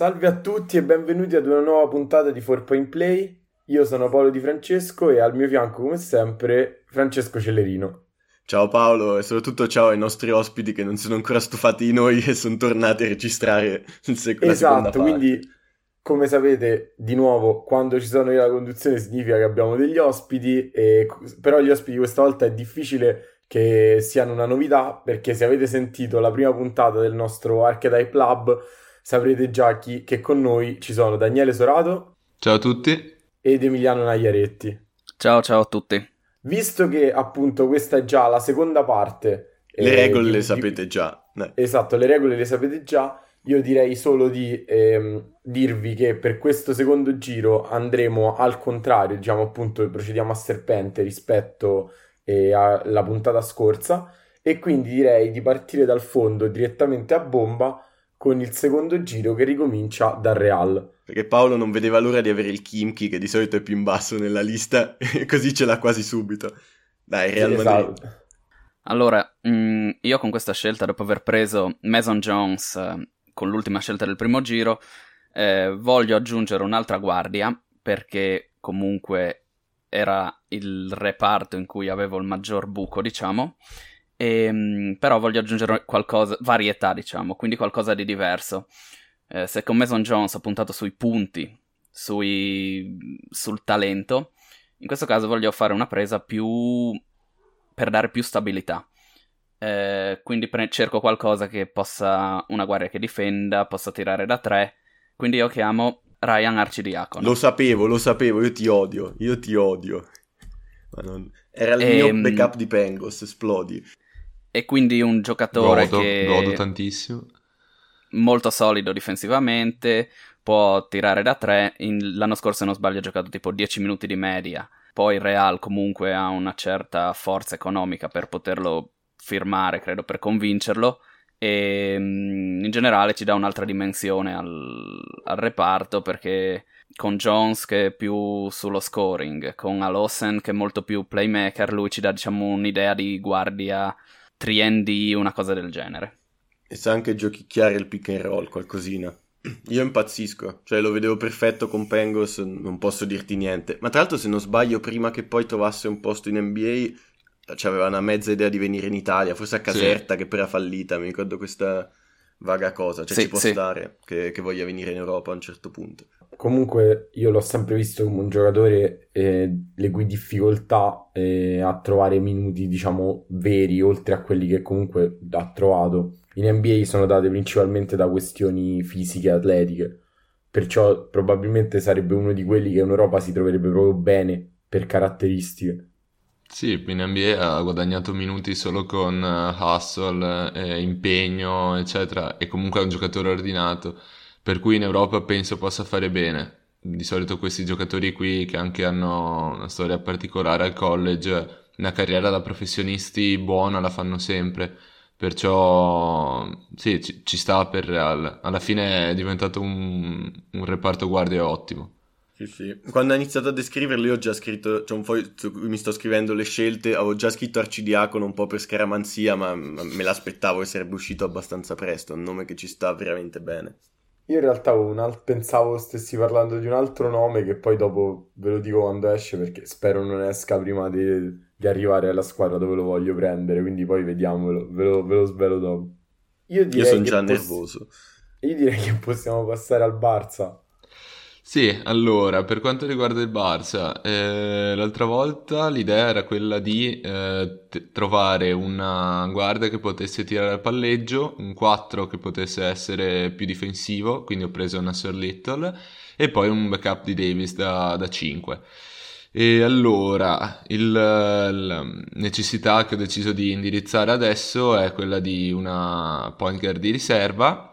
Salve a tutti e benvenuti ad una nuova puntata di 4 Play. Io sono Paolo Di Francesco e al mio fianco, come sempre, Francesco Celerino. Ciao Paolo e soprattutto ciao ai nostri ospiti che non sono ancora stufati di noi e sono tornati a registrare il sec- esatto, quindi come sapete, di nuovo, quando ci sono io alla conduzione significa che abbiamo degli ospiti, e... però gli ospiti questa volta è difficile che siano una novità perché se avete sentito la prima puntata del nostro Archetype Lab saprete già chi, che con noi ci sono Daniele Sorato. Ciao a tutti. Ed Emiliano Nagliaretti. Ciao, ciao a tutti. Visto che appunto questa è già la seconda parte... Le eh, regole di, le sapete già. Eh. Esatto, le regole le sapete già. Io direi solo di ehm, dirvi che per questo secondo giro andremo al contrario, diciamo appunto procediamo a serpente rispetto eh, alla puntata scorsa e quindi direi di partire dal fondo direttamente a bomba con il secondo giro che ricomincia dal Real. Perché Paolo non vedeva l'ora di avere il Kimchi, che di solito è più in basso nella lista, e così ce l'ha quasi subito. Dai, Real Madrid. Esatto. Allora, mh, mm, io con questa scelta, dopo aver preso Mason Jones eh, con l'ultima scelta del primo giro, eh, voglio aggiungere un'altra guardia, perché comunque era il reparto in cui avevo il maggior buco, diciamo, e, ehm, però voglio aggiungere qualcosa, varietà diciamo, quindi qualcosa di diverso. Eh, se con Mason Jones ho puntato sui punti, sui, sul talento, in questo caso voglio fare una presa più per dare più stabilità. Eh, quindi pre- cerco qualcosa che possa, una guardia che difenda, possa tirare da tre. Quindi io chiamo Ryan Arcidiacono. Lo sapevo, lo sapevo, io ti odio, io ti odio. Non... Era il e... mio ehm, backup di Pengos, esplodi e quindi un giocatore godo, che godo tantissimo. molto solido difensivamente può tirare da tre. In, l'anno scorso se non sbaglio ha giocato tipo 10 minuti di media. Poi il Real comunque ha una certa forza economica per poterlo firmare credo per convincerlo. E mm, in generale ci dà un'altra dimensione al, al reparto perché con Jones che è più sullo scoring, con Alosen che è molto più playmaker, lui ci dà diciamo un'idea di guardia 3D, una cosa del genere. E sa anche giochicchiare il pick and roll, qualcosina. Io impazzisco, cioè lo vedevo perfetto con Pengos, non posso dirti niente. Ma tra l'altro, se non sbaglio, prima che poi trovasse un posto in NBA, aveva una mezza idea di venire in Italia, forse a Caserta sì. che poi era fallita, mi ricordo questa vaga cosa, cioè sì, ci può sì. stare che, che, voglia venire in Europa a un certo punto. Comunque io l'ho sempre visto come un giocatore eh, le cui difficoltà eh, a trovare minuti, diciamo, veri, oltre a quelli che comunque ha trovato, in NBA sono date principalmente da questioni fisiche e atletiche. Perciò probabilmente sarebbe uno di quelli che in Europa si troverebbe proprio bene per caratteristiche. Sì, in NBA ha guadagnato minuti solo con uh, hustle, eh, impegno, eccetera, e comunque è un giocatore ordinato, per cui in Europa penso possa fare bene. Di solito questi giocatori qui che anche hanno una storia particolare al college, una carriera da professionisti buona la fanno sempre, perciò sì, ci, ci sta per Real. Alla fine è diventato un, un reparto guardia ottimo. Sì, sì. Quando ho iniziato a descriverli ho già scritto, cioè un po' mi sto scrivendo le scelte, avevo già scritto Arcidiacono un po' per scaramanzia, ma me l'aspettavo che sarebbe uscito abbastanza presto, un nome che ci sta veramente bene. Io in realtà al- pensavo stessi parlando di un altro nome che poi dopo ve lo dico quando esce perché spero non esca prima di, di arrivare alla squadra dove lo voglio prendere, quindi poi vediamolo, ve lo, ve lo svelo dopo. Io, Io sono già poss- nervoso. Io direi che possiamo passare al Barça. Sì, allora, per quanto riguarda il Barça, eh, l'altra volta l'idea era quella di eh, t- trovare una guardia che potesse tirare al palleggio, un 4 che potesse essere più difensivo, quindi ho preso una Sir Little, e poi un backup di Davis da, da 5. E allora, la necessità che ho deciso di indirizzare adesso è quella di una point guard di riserva,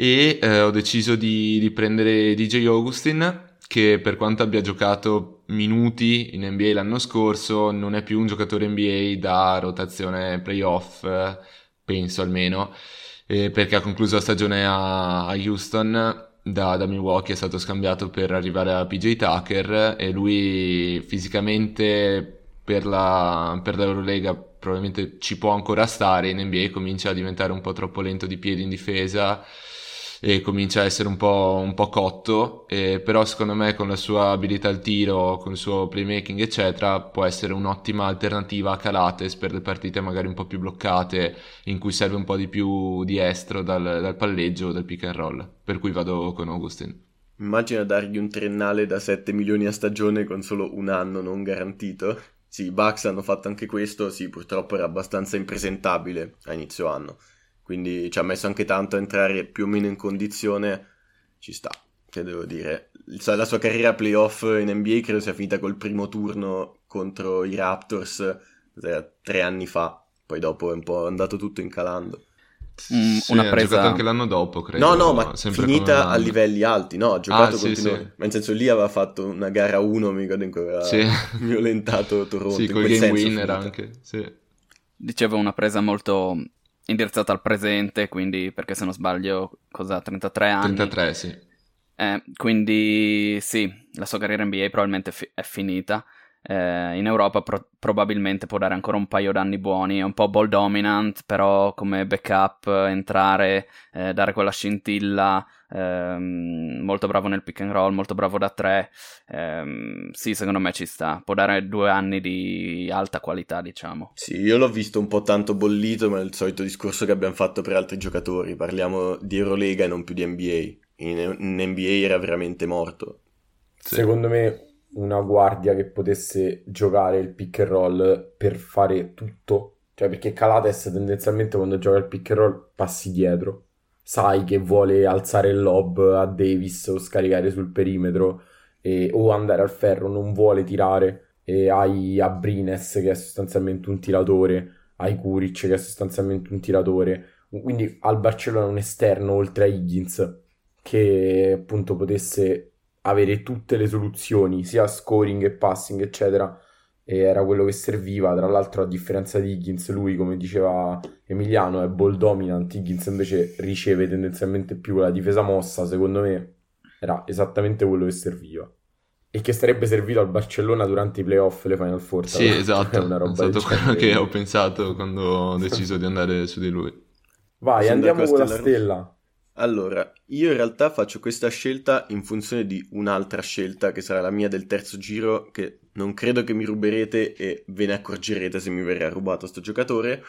e eh, ho deciso di, di, prendere DJ Augustin che per quanto abbia giocato minuti in NBA l'anno scorso non è più un giocatore NBA da rotazione playoff penso almeno eh, perché ha concluso la stagione a, a Houston da, da, Milwaukee è stato scambiato per arrivare a PJ Tucker e lui fisicamente per, la, per l'Eurolega probabilmente ci può ancora stare in NBA comincia a diventare un po' troppo lento di piedi in difesa e comincia a essere un po', un po cotto, eh, però secondo me con la sua abilità al tiro, con il suo playmaking eccetera, può essere un'ottima alternativa a Calates per le partite magari un po' più bloccate, in cui serve un po' di più di estro dal, dal palleggio o dal pick and roll, per cui vado con Augustin. Immagina dargli un triennale da 7 milioni a stagione con solo un anno non garantito. Sì, i Bucks hanno fatto anche questo, sì, purtroppo era abbastanza impresentabile a inizio anno quindi ci ha messo anche tanto a entrare più o meno in condizione, ci sta, che devo dire. La sua carriera playoff in NBA credo sia finita col primo turno contro i Raptors tre anni fa, poi dopo è un po' andato tutto incalando. Mm, sì, una presa... ha giocato anche l'anno dopo, credo. No, no, ma finita a livelli alti, no, ha giocato ah, sì, sì. Ma in senso lì aveva fatto una gara 1, mi ricordo in cui aveva sì. violentato Toronto. Sì, col game winner anche, sì. Dicevo una presa molto indirizzata al presente, quindi perché se non sbaglio, cosa 33 anni? 33, sì. Eh, quindi sì, la sua carriera NBA probabilmente fi- è finita. Eh, in Europa pro- probabilmente può dare ancora un paio d'anni buoni, è un po' ball dominant, però come backup entrare, eh, dare quella scintilla, ehm, molto bravo nel pick and roll, molto bravo da tre, ehm, sì secondo me ci sta, può dare due anni di alta qualità diciamo. Sì, io l'ho visto un po' tanto bollito, ma è il solito discorso che abbiamo fatto per altri giocatori, parliamo di Eurolega e non più di NBA, in, in NBA era veramente morto. Sì. Secondo me una guardia che potesse giocare il pick and roll per fare tutto. Cioè, perché Calates tendenzialmente quando gioca il pick and roll passi dietro. Sai che vuole alzare il lob a Davis o scaricare sul perimetro e, o andare al ferro, non vuole tirare. E hai Abrines che è sostanzialmente un tiratore, hai Kuric che è sostanzialmente un tiratore. Quindi al Barcellona un esterno oltre a Higgins che appunto potesse avere tutte le soluzioni, sia scoring che passing, eccetera, e era quello che serviva. Tra l'altro, a differenza di Higgins, lui, come diceva Emiliano, è ball dominant. Higgins invece riceve tendenzialmente più la difesa mossa. Secondo me era esattamente quello che serviva. E che sarebbe servito al Barcellona durante i playoff, le Final Four. Sì, esatto. È una roba è stato quello che ho pensato quando ho deciso di andare su di lui. Vai, andiamo con la stella. Allora, io in realtà faccio questa scelta in funzione di un'altra scelta che sarà la mia del terzo giro, che non credo che mi ruberete e ve ne accorgerete se mi verrà rubato sto giocatore.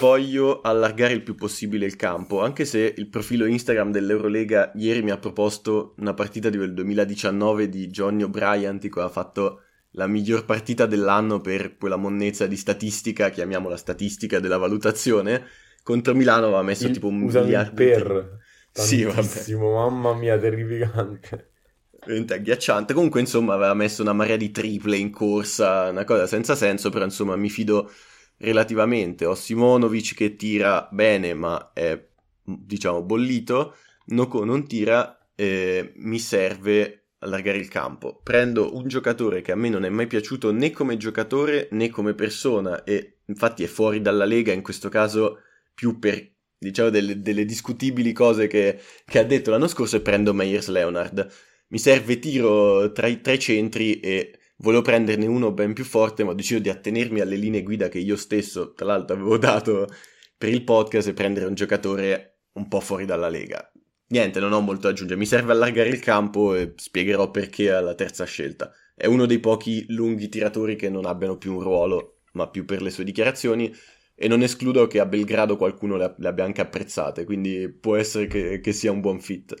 Voglio allargare il più possibile il campo, anche se il profilo Instagram dell'Eurolega ieri mi ha proposto una partita del 2019 di Johnny O'Brien, che ha fatto la miglior partita dell'anno per quella monnezza di statistica, chiamiamola statistica della valutazione, contro Milano aveva messo il, tipo un miliardo per sì, Tantissimo, mamma mia, terrificante. Veramente agghiacciante. Comunque, insomma, aveva messo una marea di triple in corsa, una cosa senza senso, però insomma mi fido relativamente. Ho Simonovic che tira bene, ma è, diciamo, bollito. Noko non tira, eh, mi serve allargare il campo. Prendo un giocatore che a me non è mai piaciuto né come giocatore né come persona e infatti è fuori dalla lega in questo caso più per diciamo delle, delle discutibili cose che, che, ha detto l'anno scorso e prendo Meyers Leonard. Mi serve tiro tra i tre centri e volevo prenderne uno ben più forte, ma ho deciso di attenermi alle linee guida che io stesso, tra l'altro, avevo dato per il podcast e prendere un giocatore un po' fuori dalla lega. Niente, non ho molto da aggiungere. Mi serve allargare il campo e spiegherò perché alla terza scelta. È uno dei pochi lunghi tiratori che non abbiano più un ruolo, ma più per le sue dichiarazioni e non escludo che a Belgrado qualcuno le, le abbia anche apprezzate, quindi può essere che, che, sia un buon fit.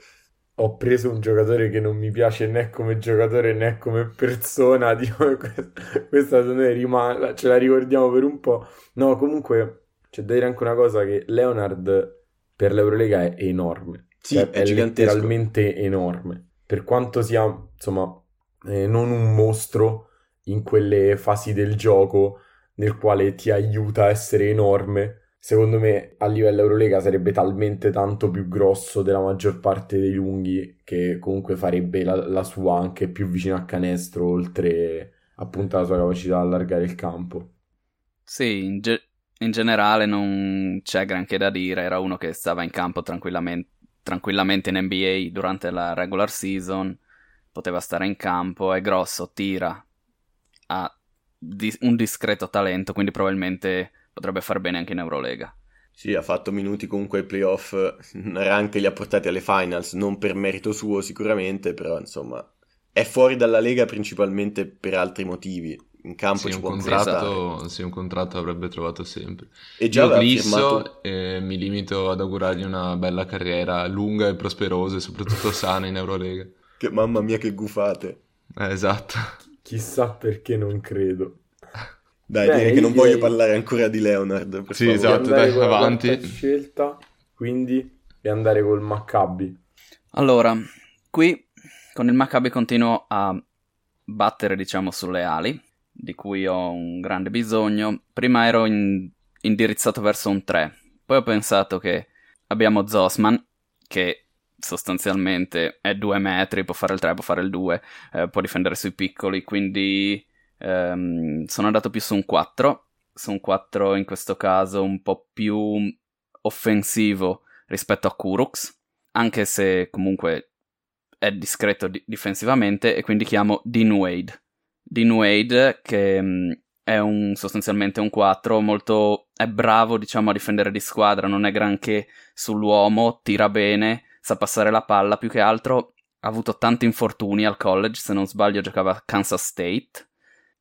Ho preso un giocatore che non mi piace né come giocatore né come persona, dico, questa me rimane, ce la ricordiamo per un po'. No, comunque c'è da dire anche una cosa che Leonard per l'Eurolega è enorme. Sì, cioè, è, è letteralmente enorme. Per quanto sia, insomma, eh, non un mostro in quelle fasi del gioco, nel quale ti aiuta a essere enorme. Secondo me a livello Eurolega sarebbe talmente tanto più grosso della maggior parte dei lunghi che comunque farebbe la, la sua anche più vicino a canestro, oltre appunto alla sua capacità di allargare il campo. Sì, in, ge- in generale non c'è granché da dire, era uno che stava in campo tranquillamente, tranquillamente in NBA durante la regular season, poteva stare in campo, è grosso, tira, ha di- un discreto talento, quindi probabilmente potrebbe far bene anche in Eurolega. Sì, ha fatto minuti comunque ai playoff, Rank li ha portati alle finals, non per merito suo sicuramente, però insomma è fuori dalla Lega principalmente per altri motivi. In campo sì, ci un può contratto, sì, un contratto avrebbe trovato sempre. E già Io Glisso firmato... eh, mi limito ad augurargli una bella carriera lunga e prosperosa e soprattutto sana in Eurolega. Che mamma mia che gufate. Eh, esatto. Chissà perché non credo. Dai, Beh, direi che non direi- voglio parlare ancora di Leonard. per Sì, favore. esatto. Dai, avanti. scelta, quindi, e andare col Maccabi. Allora, qui con il Maccabi continuo a battere, diciamo, sulle ali, di cui ho un grande bisogno. Prima ero in- indirizzato verso un 3, poi ho pensato che abbiamo Zosman, che sostanzialmente è 2 metri, può fare il 3, può fare il 2, eh, può difendere sui piccoli, quindi ehm, sono andato più su un 4, su un 4 in questo caso un po' più offensivo rispetto a Kurux, anche se comunque è discreto di- difensivamente e quindi chiamo Dean Wade. Dean Wade che mh, è un, sostanzialmente un 4, molto, è bravo diciamo a difendere di squadra, non è granché sull'uomo, tira bene, sa passare la palla, più che altro ha avuto tanti infortuni al college, se non sbaglio giocava a Kansas State.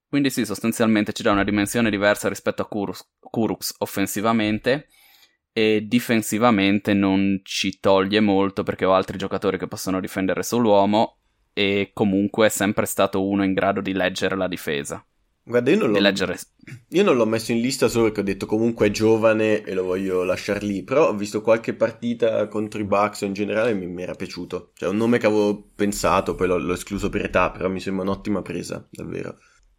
Quindi sì, sostanzialmente ci dà una dimensione diversa rispetto a Kurux, offensivamente e difensivamente non ci toglie molto perché ho altri giocatori che possono difendere sull'uomo e comunque è sempre stato uno in grado di leggere la difesa. Guarda, io non, l'ho, leggere... io non l'ho messo in lista solo perché ho detto comunque è giovane e lo voglio lasciare lì. Però ho visto qualche partita contro i Bucks in generale e mi, mi era piaciuto. Cioè, un nome che avevo pensato, poi l'ho, l'ho escluso per età, però mi sembra un'ottima presa, davvero.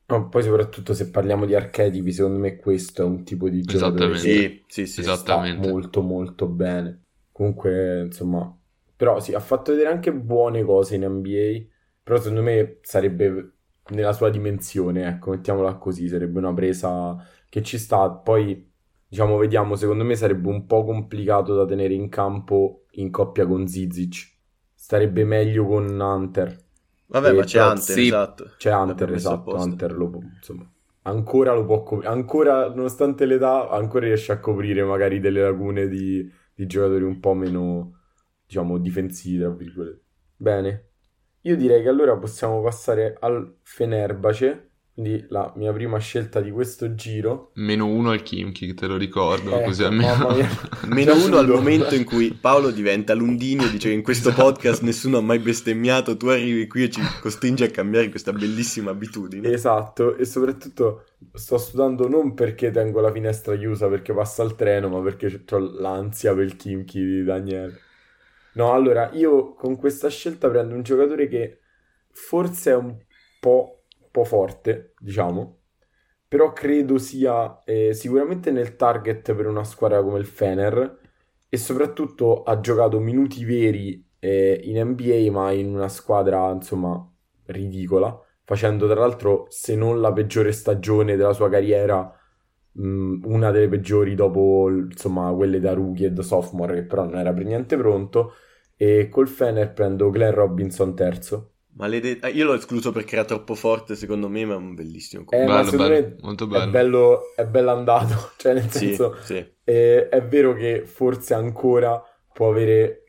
No, poi soprattutto se parliamo di archetipi, secondo me questo è un tipo di giocatore Sì, sì, sì. Sta Esattamente. molto molto bene. Comunque, insomma, però sì, ha fatto vedere anche buone cose in NBA, però secondo me sarebbe nella sua dimensione, ecco, mettiamola così, sarebbe una presa che ci sta. Poi, diciamo, vediamo, secondo me sarebbe un po' complicato da tenere in campo in coppia con Zizic. Starebbe meglio con Hunter. Vabbè, Eh, ma c'è Hunter, sì, esatto. C'è Hunter, esatto. Hunter lo può, insomma, ancora lo può coprire, ancora, nonostante l'età, ancora riesce a coprire magari delle lacune di, di giocatori un po' meno, diciamo, difensivi, tra virgolette. Bene, io direi che allora possiamo passare al Fenerbahce, quindi la mia prima scelta di questo giro. Meno uno al Kimchi, te lo ricordo, Ecco, così almeno... Meno uno al momento in cui Paolo diventa Lundini e dice che in questo Esatto. podcast nessuno ha mai bestemmiato, tu arrivi qui e ci costringi a cambiare questa bellissima abitudine. Esatto, e soprattutto sto sudando non perché tengo la finestra chiusa perché passa il treno, ma perché ho l'ansia per il Kimchi di Daniele. No, allora, io con questa scelta prendo un giocatore che forse è un po', po' forte, diciamo, però credo sia eh, sicuramente nel target per una squadra come il Fener e soprattutto ha giocato minuti veri eh, in NBA, ma in una squadra, insomma, ridicola facendo tra l'altro, se non la peggiore stagione della sua carriera, una delle peggiori dopo, insomma, quelle da rookie e da sophomore, che però non era per niente pronto. E col Fener prendo Glenn Robinson terzo. Maledetto. Io l'ho escluso perché era troppo forte, secondo me, ma è un bellissimo. Eh, Bello, secondo bello, me molto È bello. bello, è bello andato, cioè nel Sì, senso, sì. eh, è vero che forse ancora può avere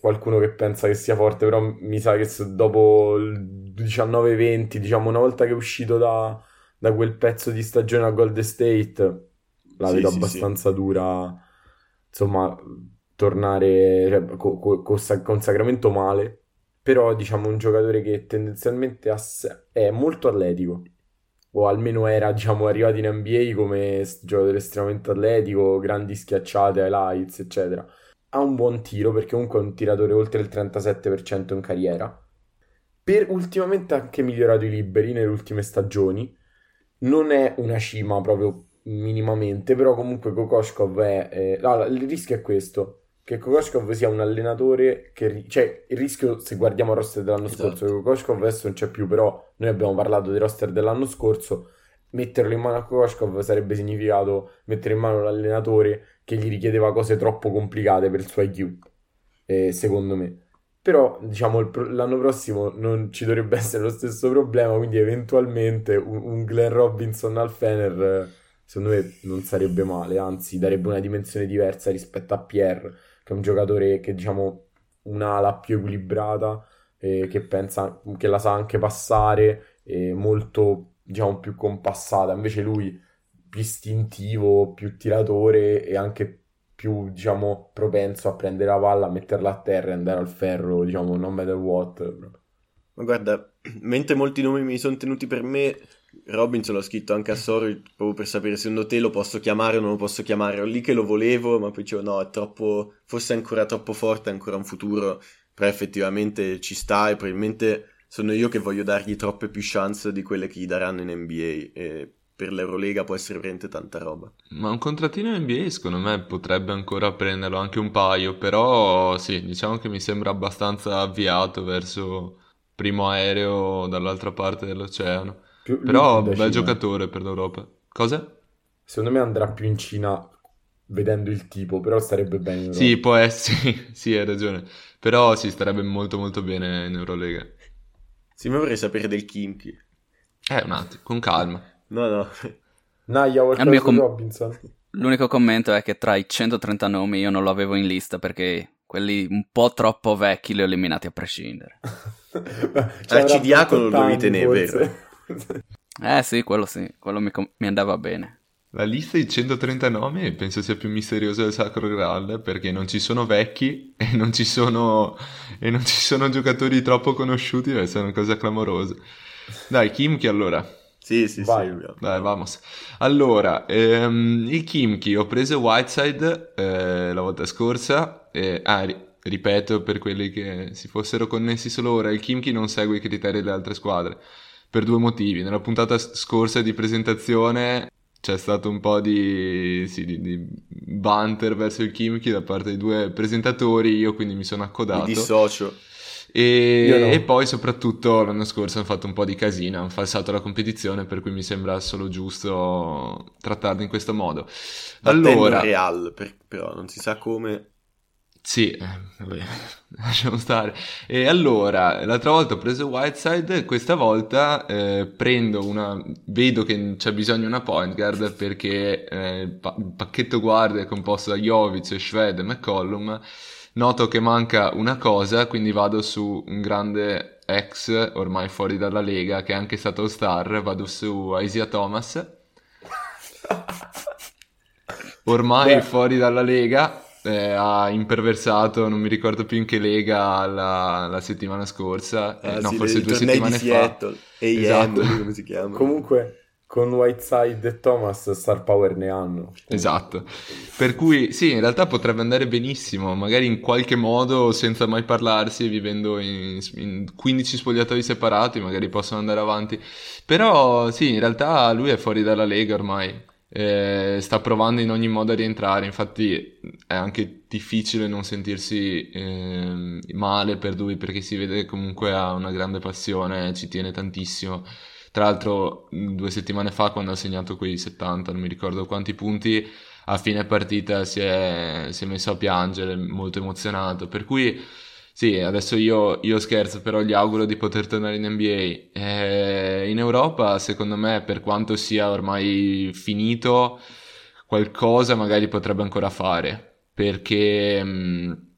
qualcuno che pensa che sia forte, però mi sa che dopo il 19-20, diciamo una volta che è uscito da, da quel pezzo di stagione a Golden State, la Sì, vedo sì, abbastanza dura, insomma, tornare cioè, co- co- consa- consacramento male, però diciamo un giocatore che tendenzialmente se- è molto atletico, o almeno era, diciamo, arrivato in NBA come giocatore estremamente atletico, grandi schiacciate, highlights, eccetera. Ha un buon tiro perché comunque è un tiratore oltre il 37% in carriera. Per ultimamente ha anche migliorato i liberi nelle ultime stagioni. Non è una cima proprio minimamente, però comunque Kokoshkov è... eh, allora, il rischio è questo, che Kokoshkov sia un allenatore che... ri- Cioè, il rischio, se guardiamo il roster dell'anno Esatto. scorso, Kokoshkov adesso non c'è più, però noi abbiamo parlato del roster dell'anno scorso, metterlo in mano a Kokoshkov sarebbe significato mettere in mano l'allenatore che gli richiedeva cose troppo complicate per il suo IQ, eh, secondo me. Però, diciamo, pro- l'anno prossimo non ci dovrebbe essere lo stesso problema, quindi eventualmente un, un Glenn Robinson al Fener eh, secondo me non sarebbe male, anzi darebbe una dimensione diversa rispetto a Pierre, che è un giocatore che diciamo un'ala più equilibrata, eh, che pensa, che la sa anche passare, eh, molto diciamo più compassata, invece lui più istintivo, più tiratore e anche più, diciamo, propenso a prendere la palla, metterla a terra e andare al ferro, diciamo, non matter what. Ma guarda, mentre molti nomi mi sono tenuti per me, Robinson l'ho scritto anche a Soro proprio per sapere secondo te lo posso chiamare o non lo posso chiamare. Ero lì che lo volevo, ma poi dicevo no, è troppo, forse è ancora troppo forte, è ancora un futuro, però effettivamente ci sta e probabilmente sono io che voglio dargli troppe più chance di quelle che gli daranno in NBA. E per l'Eurolega può essere veramente tanta roba. Ma un contrattino in NBA secondo me potrebbe ancora prenderlo anche un paio, però sì, diciamo che mi sembra abbastanza avviato verso primo aereo dall'altra parte dell'oceano. Più, però bel Cina. giocatore per l'Europa. Cosa? Secondo me andrà più in Cina vedendo il tipo, però starebbe bene in Sì, può essere, sì, hai ragione. Però sì, starebbe molto molto bene in Eurolega. Sì, ma vorrei sapere del Kimchi. Eh, un attimo, con calma. No, no. Naya Walker com- Robinson. L'unico commento è che tra i 130 nomi io non lo avevo in lista perché quelli un po' troppo vecchi li ho eliminati a prescindere. cioè, CDA lo dovevi tenere, vero? Eh sì, quello sì, quello mi, com- mi andava bene. La lista di 130 nomi penso sia più misteriosa del Sacro Graal perché non ci sono vecchi e non ci sono, e non ci sono giocatori troppo conosciuti, è una cosa clamorosa. Dai, Kimchi allora. Sì, sì, Vai. sì. Dai, vamos. Allora, ehm, il Kimchi, ho preso Whiteside eh, la volta scorsa. Eh, ah, ri- ripeto per quelli che si fossero connessi solo ora, il Kimchi non segue i criteri delle altre squadre. Per due motivi. Nella puntata scorsa di presentazione c'è stato un po' di, sì, di, di banter verso il Kimchi da parte dei due presentatori, io quindi mi sono accodato. Mi dissocio. E, no. e, poi soprattutto l'anno scorso hanno fatto un po' di casino, hanno falsato la competizione, per cui mi sembra solo giusto trattarli in questo modo. Battendo allora, Real, per, però non si sa come. Sì, eh, vabbè, lasciamo stare. E allora, l'altra volta ho preso Whiteside, questa volta eh, prendo una... vedo che c'è bisogno di una point guard perché eh, il, pa- il pacchetto guard è composto da Jovic, Shved e McCollum noto che manca una cosa, quindi vado su un grande ex, ormai fuori dalla Lega, che è anche stato star, vado su Isaiah Thomas. Ormai Beh. fuori dalla Lega, eh, ha imperversato, non mi ricordo più in che lega la, la settimana scorsa, eh, ah, no, sì, forse due settimane fa. Seattle, esatto. come si chiama. Comunque con Whiteside e Thomas star power ne hanno. Esatto. Per cui sì, in realtà potrebbe andare benissimo, magari in qualche modo senza mai parlarsi, vivendo in, in 15 spogliatoi separati, magari possono andare avanti. Però sì, in realtà lui è fuori dalla Lega ormai. Eh, sta provando in ogni modo a rientrare, infatti è anche difficile non sentirsi eh, male per lui perché si vede comunque ha una grande passione, ci tiene tantissimo tra l'altro, due settimane fa, quando ha segnato quei 70, non mi ricordo quanti punti, a fine partita si è, si è messo a piangere, molto emozionato. Per cui, sì, adesso io, io scherzo, però gli auguro di poter tornare in NBA. Eh, in Europa, secondo me, per quanto sia ormai finito, qualcosa magari potrebbe ancora fare. Perché. Mh,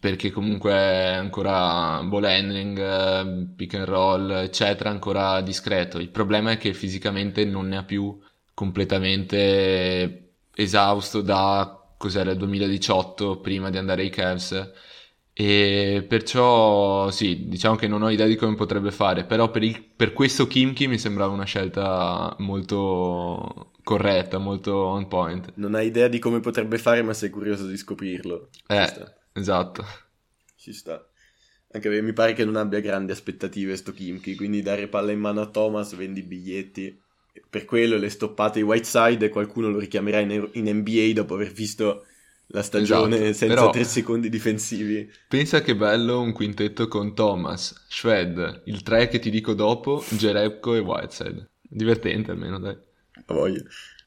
perché comunque ancora ball handling, pick and roll, eccetera, ancora discreto. Il problema è che fisicamente non ne ha più completamente esausto da cos'era il 2018 prima di andare ai Cavs e perciò sì, diciamo che non ho idea di come potrebbe fare, però per, il, per questo Kimchi mi sembrava una scelta molto corretta, molto on point. Non hai idea di come potrebbe fare, ma sei curioso di scoprirlo. Eh, Esatto. Ci sta. Anche perché mi pare che non abbia grandi aspettative sto Kimchi, quindi dare palla in mano a Thomas, vendi biglietti. Per quello le stoppate di Whiteside e qualcuno lo richiamerà in, in NBA dopo aver visto la stagione esatto, senza però, tre secondi difensivi. Pensa che bello un quintetto con Thomas, Shved, il tre che ti dico dopo, Jerebko e Whiteside. Divertente almeno, dai. A voglia.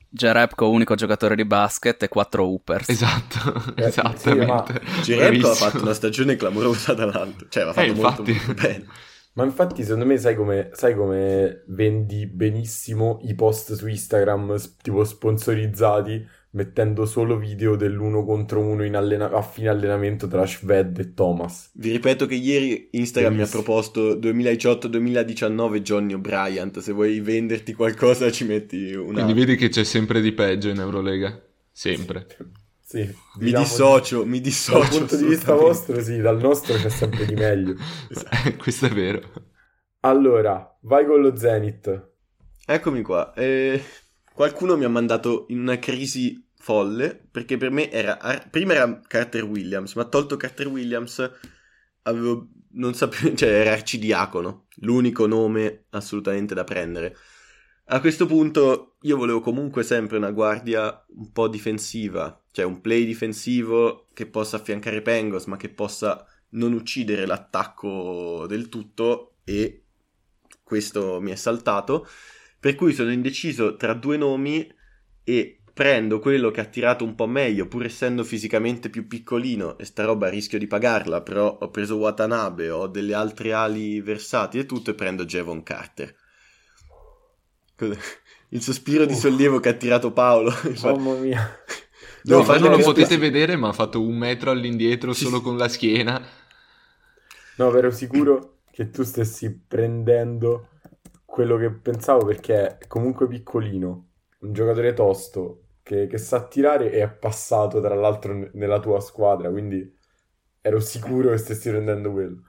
Jerebko unico giocatore di basket e quattro hoopers. Esatto, eh, esattamente. Sì, Jerebko ha fatto una stagione clamorosa dall'alto, cioè l'ha fatto eh, molto, molto bene. Ma infatti, secondo me, sai come, sai come vendi benissimo i post su Instagram tipo sponsorizzati, mettendo solo video dell'uno contro uno allena- a fine allenamento tra Shved e Thomas. Vi ripeto che ieri Instagram Bellissimo. mi ha proposto 2018-2019 Johnny O'Brien. Se vuoi venderti qualcosa, ci metti una. Quindi vedi che c'è sempre di peggio in Eurolega. Sempre. Sì, mi diciamo dissocio, mi dissocio. Dal punto di vista vostro, sì, dal nostro c'è sempre di meglio. Questo è vero. Allora, vai con lo Zenith. Eccomi qua. Eh, qualcuno mi ha mandato in una crisi folle perché per me era prima era Carter Williams, ma tolto Carter Williams avevo non sapevo, cioè era arcidiacono, l'unico nome assolutamente da prendere. A questo punto io volevo comunque sempre una guardia un po' difensiva, cioè un play difensivo che possa affiancare Pengos ma che possa non uccidere l'attacco del tutto e questo mi è saltato. Per cui sono indeciso tra due nomi e prendo quello che ha tirato un po' meglio, pur essendo fisicamente più piccolino, e sta roba rischio di pagarla, però ho preso Watanabe, ho delle altre ali versatili e tutto, e prendo Javon Carter. Il sospiro di sollievo che ha tirato Paolo. Mamma mia. No, no non lo potete vedere, ma ha fatto un metro all'indietro solo con la schiena. No, ero sicuro che tu stessi prendendo quello che pensavo perché è comunque piccolino, un giocatore tosto che, che sa tirare e è passato tra l'altro nella tua squadra, quindi ero sicuro che stessi prendendo quello.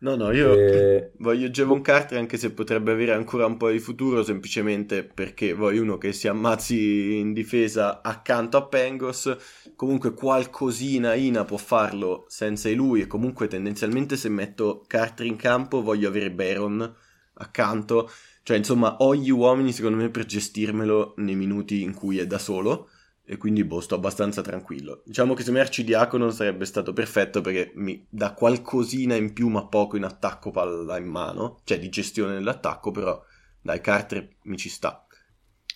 No, no, io e... voglio Javon Carter anche se potrebbe avere ancora un po' di futuro, semplicemente perché voglio uno che si ammazzi in difesa accanto a Pengos. Comunque qualcosina Ina può farlo senza di lui e comunque tendenzialmente se metto Carter in campo voglio avere Baron accanto. Cioè, insomma, ho gli uomini secondo me per gestirmelo nei minuti in cui è da solo e quindi boh, sto abbastanza tranquillo. Diciamo che se me Arcidiacono sarebbe stato perfetto perché mi dà qualcosina in più ma poco in attacco palla in mano, cioè di gestione dell'attacco, però dai Carter mi ci sta.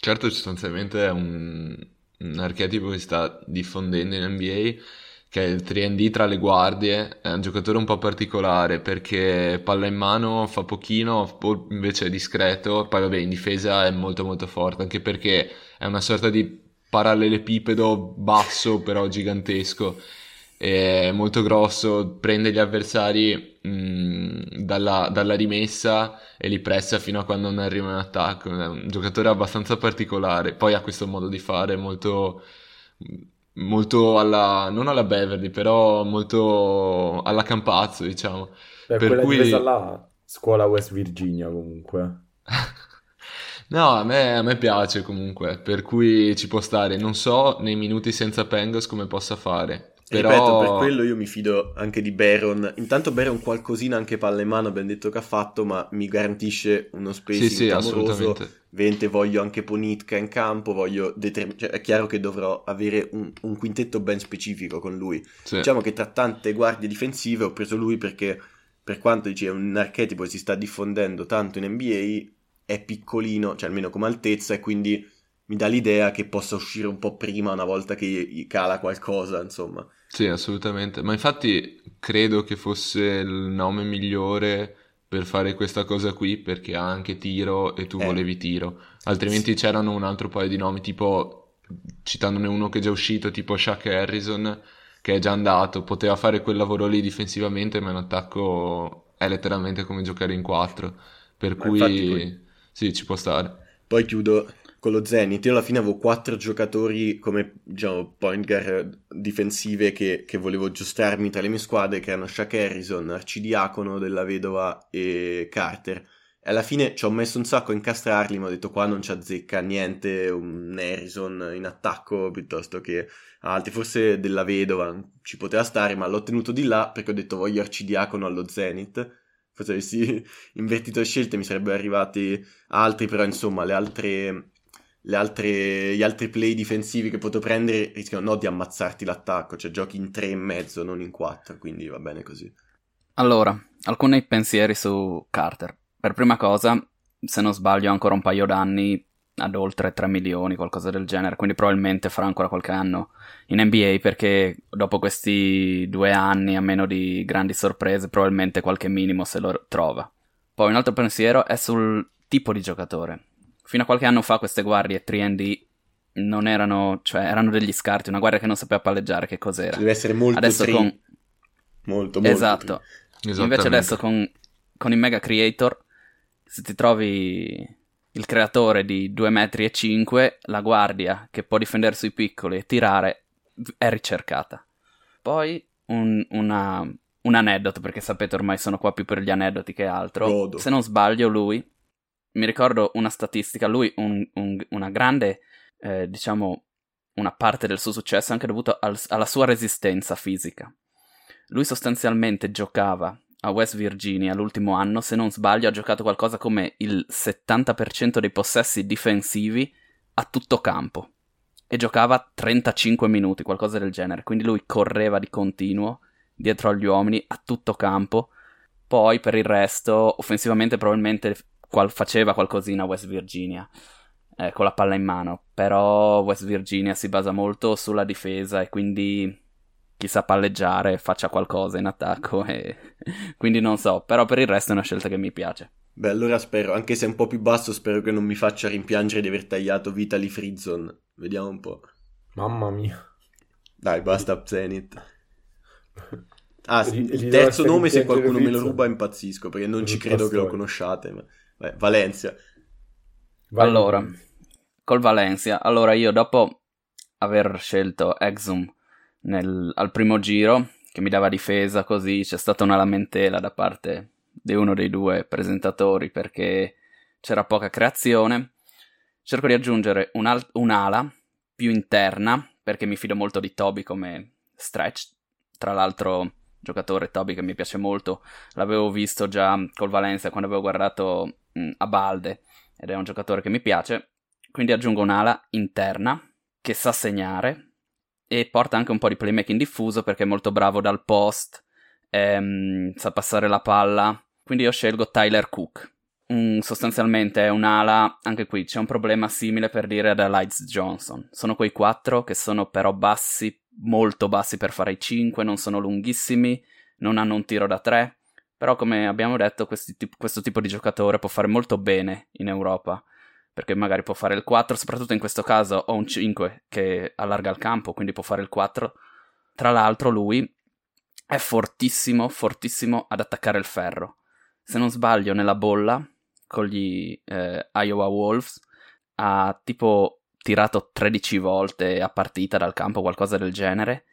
Certo, sostanzialmente è un, un archetipo che sta diffondendo in NBA che è il 3D tra le guardie, è un giocatore un po' particolare perché palla in mano fa pochino, invece è discreto, poi vabbè in difesa è molto molto forte, anche perché è una sorta di parallelepipedo basso però gigantesco. È molto grosso prende gli avversari mh, dalla, dalla, rimessa e li pressa fino a quando non arriva in attacco. È un giocatore abbastanza particolare poi ha questo modo di fare molto molto alla non alla Beverly però molto alla Campazzo diciamo Beh, per cui difesa là scuola West Virginia comunque No, a me, a me, piace comunque, per cui ci può stare. Non so nei minuti senza Pengos come possa fare. Però... Ripeto, per quello io mi fido anche di Baron. Intanto Baron qualcosina anche palla in mano, abbiamo detto che ha fatto, ma mi garantisce uno spacing sì, sì, amoroso. Vente, voglio anche Ponitka in campo, voglio determin- cioè, è chiaro che dovrò avere un, un, quintetto ben specifico con lui. Sì. Diciamo che tra tante guardie difensive ho preso lui perché per quanto dici, è un archetipo che si sta diffondendo tanto in NBA, è piccolino, cioè almeno come altezza, e quindi mi dà l'idea che possa uscire un po' prima una volta che cala qualcosa, insomma. Sì, assolutamente. Ma infatti credo che fosse il nome migliore per fare questa cosa qui perché ha anche tiro e tu eh. volevi tiro. Altrimenti sì. c'erano un altro paio di nomi, tipo citandone uno che è già uscito, tipo Shaq Harrison, che è già andato, poteva fare quel lavoro lì difensivamente, ma in attacco è letteralmente come giocare in quattro. Per ma cui poi... Sì, ci può stare. Poi chiudo con lo Zenith. Io alla fine avevo quattro giocatori come diciamo, point guard difensive che, che, volevo aggiustarmi tra le mie squadre, che erano Shaq Harrison, Arcidiacono della Vedova e Carter. E alla fine ci ho messo un sacco a incastrarli, ma ho detto qua non ci azzecca niente un Harrison in attacco piuttosto che altri. Forse della Vedova ci poteva stare, ma l'ho tenuto di là perché ho detto voglio Arcidiacono allo Zenith forse avessi invertito le scelte mi sarebbero arrivati altri, però insomma le altre, altre, gli altri play difensivi che potevo prendere rischiano no di ammazzarti l'attacco, cioè giochi in tre e mezzo, non in quattro, quindi va bene così. Allora, alcuni pensieri su Carter. Per prima cosa, se non sbaglio ancora un paio d'anni ad oltre 3 milioni, qualcosa del genere, quindi probabilmente farà ancora qualche anno in NBA perché dopo questi due anni, a meno di grandi sorprese, probabilmente qualche minimo se lo trova. Poi un altro pensiero è sul tipo di giocatore. Fino a qualche anno fa queste guardie 3D non erano, cioè erano degli scarti, una guardia che non sapeva palleggiare, che cos'era. Deve essere molto adesso tri- con... Molto, molto Esatto. tri- Invece adesso con, con i Mega Creator, se ti trovi il creatore di 2 metri e 5, la guardia che può difendere sui piccoli e tirare è ricercata. Poi un, una, un aneddoto, perché sapete ormai sono qua più per gli aneddoti che altro. Godo. Se non sbaglio, lui, mi ricordo una statistica, lui un, un- una grande, eh, diciamo, una parte del suo successo è anche dovuto al- alla sua resistenza fisica. Lui sostanzialmente giocava a West Virginia l'ultimo anno, se non sbaglio, ha giocato qualcosa come il 70% dei possessi difensivi a tutto campo e giocava 35 minuti, qualcosa del genere. Quindi lui correva di continuo dietro agli uomini a tutto campo. Poi per il resto, offensivamente, probabilmente qual- faceva qualcosina a West Virginia eh, con la palla in mano. Però West Virginia si basa molto sulla difesa e quindi chi sa palleggiare faccia qualcosa in attacco. E... quindi non so, però per il resto è una scelta che mi piace. Beh, allora spero, anche se è un po' più basso, spero che non mi faccia rimpiangere di aver tagliato Vitali Frizzon. Vediamo un po'. Mamma mia. Dai, basta Zenith. Ah, il terzo nome, se qualcuno me lo ruba, impazzisco, perché non ci credo che lo conosciate. Ma... Beh, Valencia. Vai. Allora, col Valencia. Allora, io dopo aver scelto Exum nel- al primo giro, che mi dava difesa così, c'è stata una lamentela da parte di uno dei due presentatori perché c'era poca creazione. Cerco di aggiungere un'al- un'ala più interna, perché mi fido molto di Toby come stretch. Tra l'altro, giocatore Toby che mi piace molto. L'avevo visto già col Valencia quando avevo guardato mh, a Balde ed è un giocatore che mi piace. Quindi aggiungo un'ala interna che sa segnare e porta anche un po' di playmaking diffuso perché è molto bravo dal post, ehm, sa passare la palla. Quindi io scelgo Tyler Cook. Mm, sostanzialmente è un'ala, anche qui c'è un problema simile per dire ad Elides Johnson. Sono quei quattro che sono però bassi, molto bassi per fare i 5, non sono lunghissimi, non hanno un tiro da 3. Però come abbiamo detto questi questo tipo di giocatore può fare molto bene in Europa perché magari può fare il 4, soprattutto in questo caso ho un 5 che allarga il campo, quindi può fare il 4. Tra l'altro lui è fortissimo, fortissimo ad attaccare il ferro. Se non sbaglio nella bolla con gli eh, Iowa Wolves ha tipo tirato 13 volte a partita dal campo, qualcosa del genere,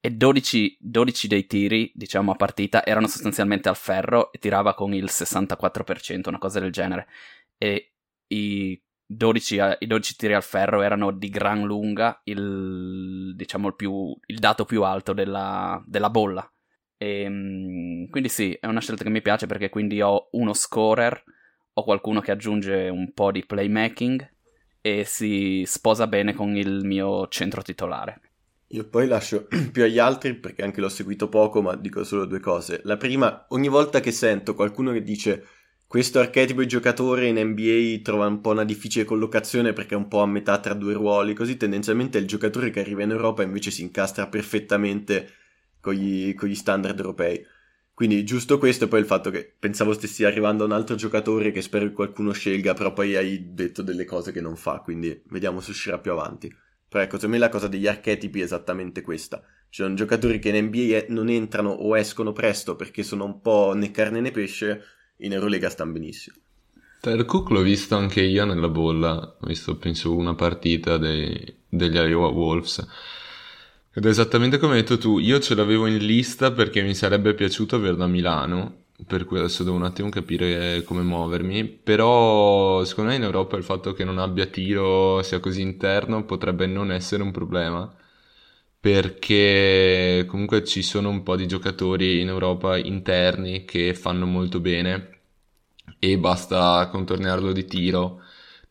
e 12, 12 dei tiri, diciamo, a partita erano sostanzialmente al ferro e tirava con il 64%, una cosa del genere. E i 12, a- i 12 tiri al ferro erano di gran lunga il, diciamo, il, più, il dato più alto della, della bolla. E, mm, quindi sì, è una scelta che mi piace perché quindi ho uno scorer, ho qualcuno che aggiunge un po' di playmaking e si sposa bene con il mio centro titolare. Io poi lascio più agli altri perché anche l'ho seguito poco, ma dico solo due cose. La prima, ogni volta che sento qualcuno che dice questo archetipo di giocatore in NBA trova un po' una difficile collocazione perché è un po' a metà tra due ruoli, così tendenzialmente il giocatore che arriva in Europa invece si incastra perfettamente con gli, con gli standard europei. Quindi giusto questo e poi il fatto che pensavo stessi arrivando un altro giocatore che spero che qualcuno scelga, però poi hai detto delle cose che non fa, quindi vediamo se uscirà più avanti. Però ecco, secondo me la cosa degli archetipi è esattamente questa. Ci sono giocatori che in NBA non entrano o escono presto perché sono un po' né carne né pesce, in Eurolega stanno benissimo. Tyler Cook l'ho visto anche io nella bolla, ho visto penso una partita dei- degli Iowa Wolves. Ed è esattamente come hai detto tu, io ce l'avevo in lista perché mi sarebbe piaciuto averlo a Milano, per cui adesso devo un attimo capire come muovermi, però secondo me in Europa il fatto che non abbia tiro sia così interno potrebbe non essere un problema, perché comunque ci sono un po' di giocatori in Europa interni che fanno molto bene e basta contornearlo di tiro.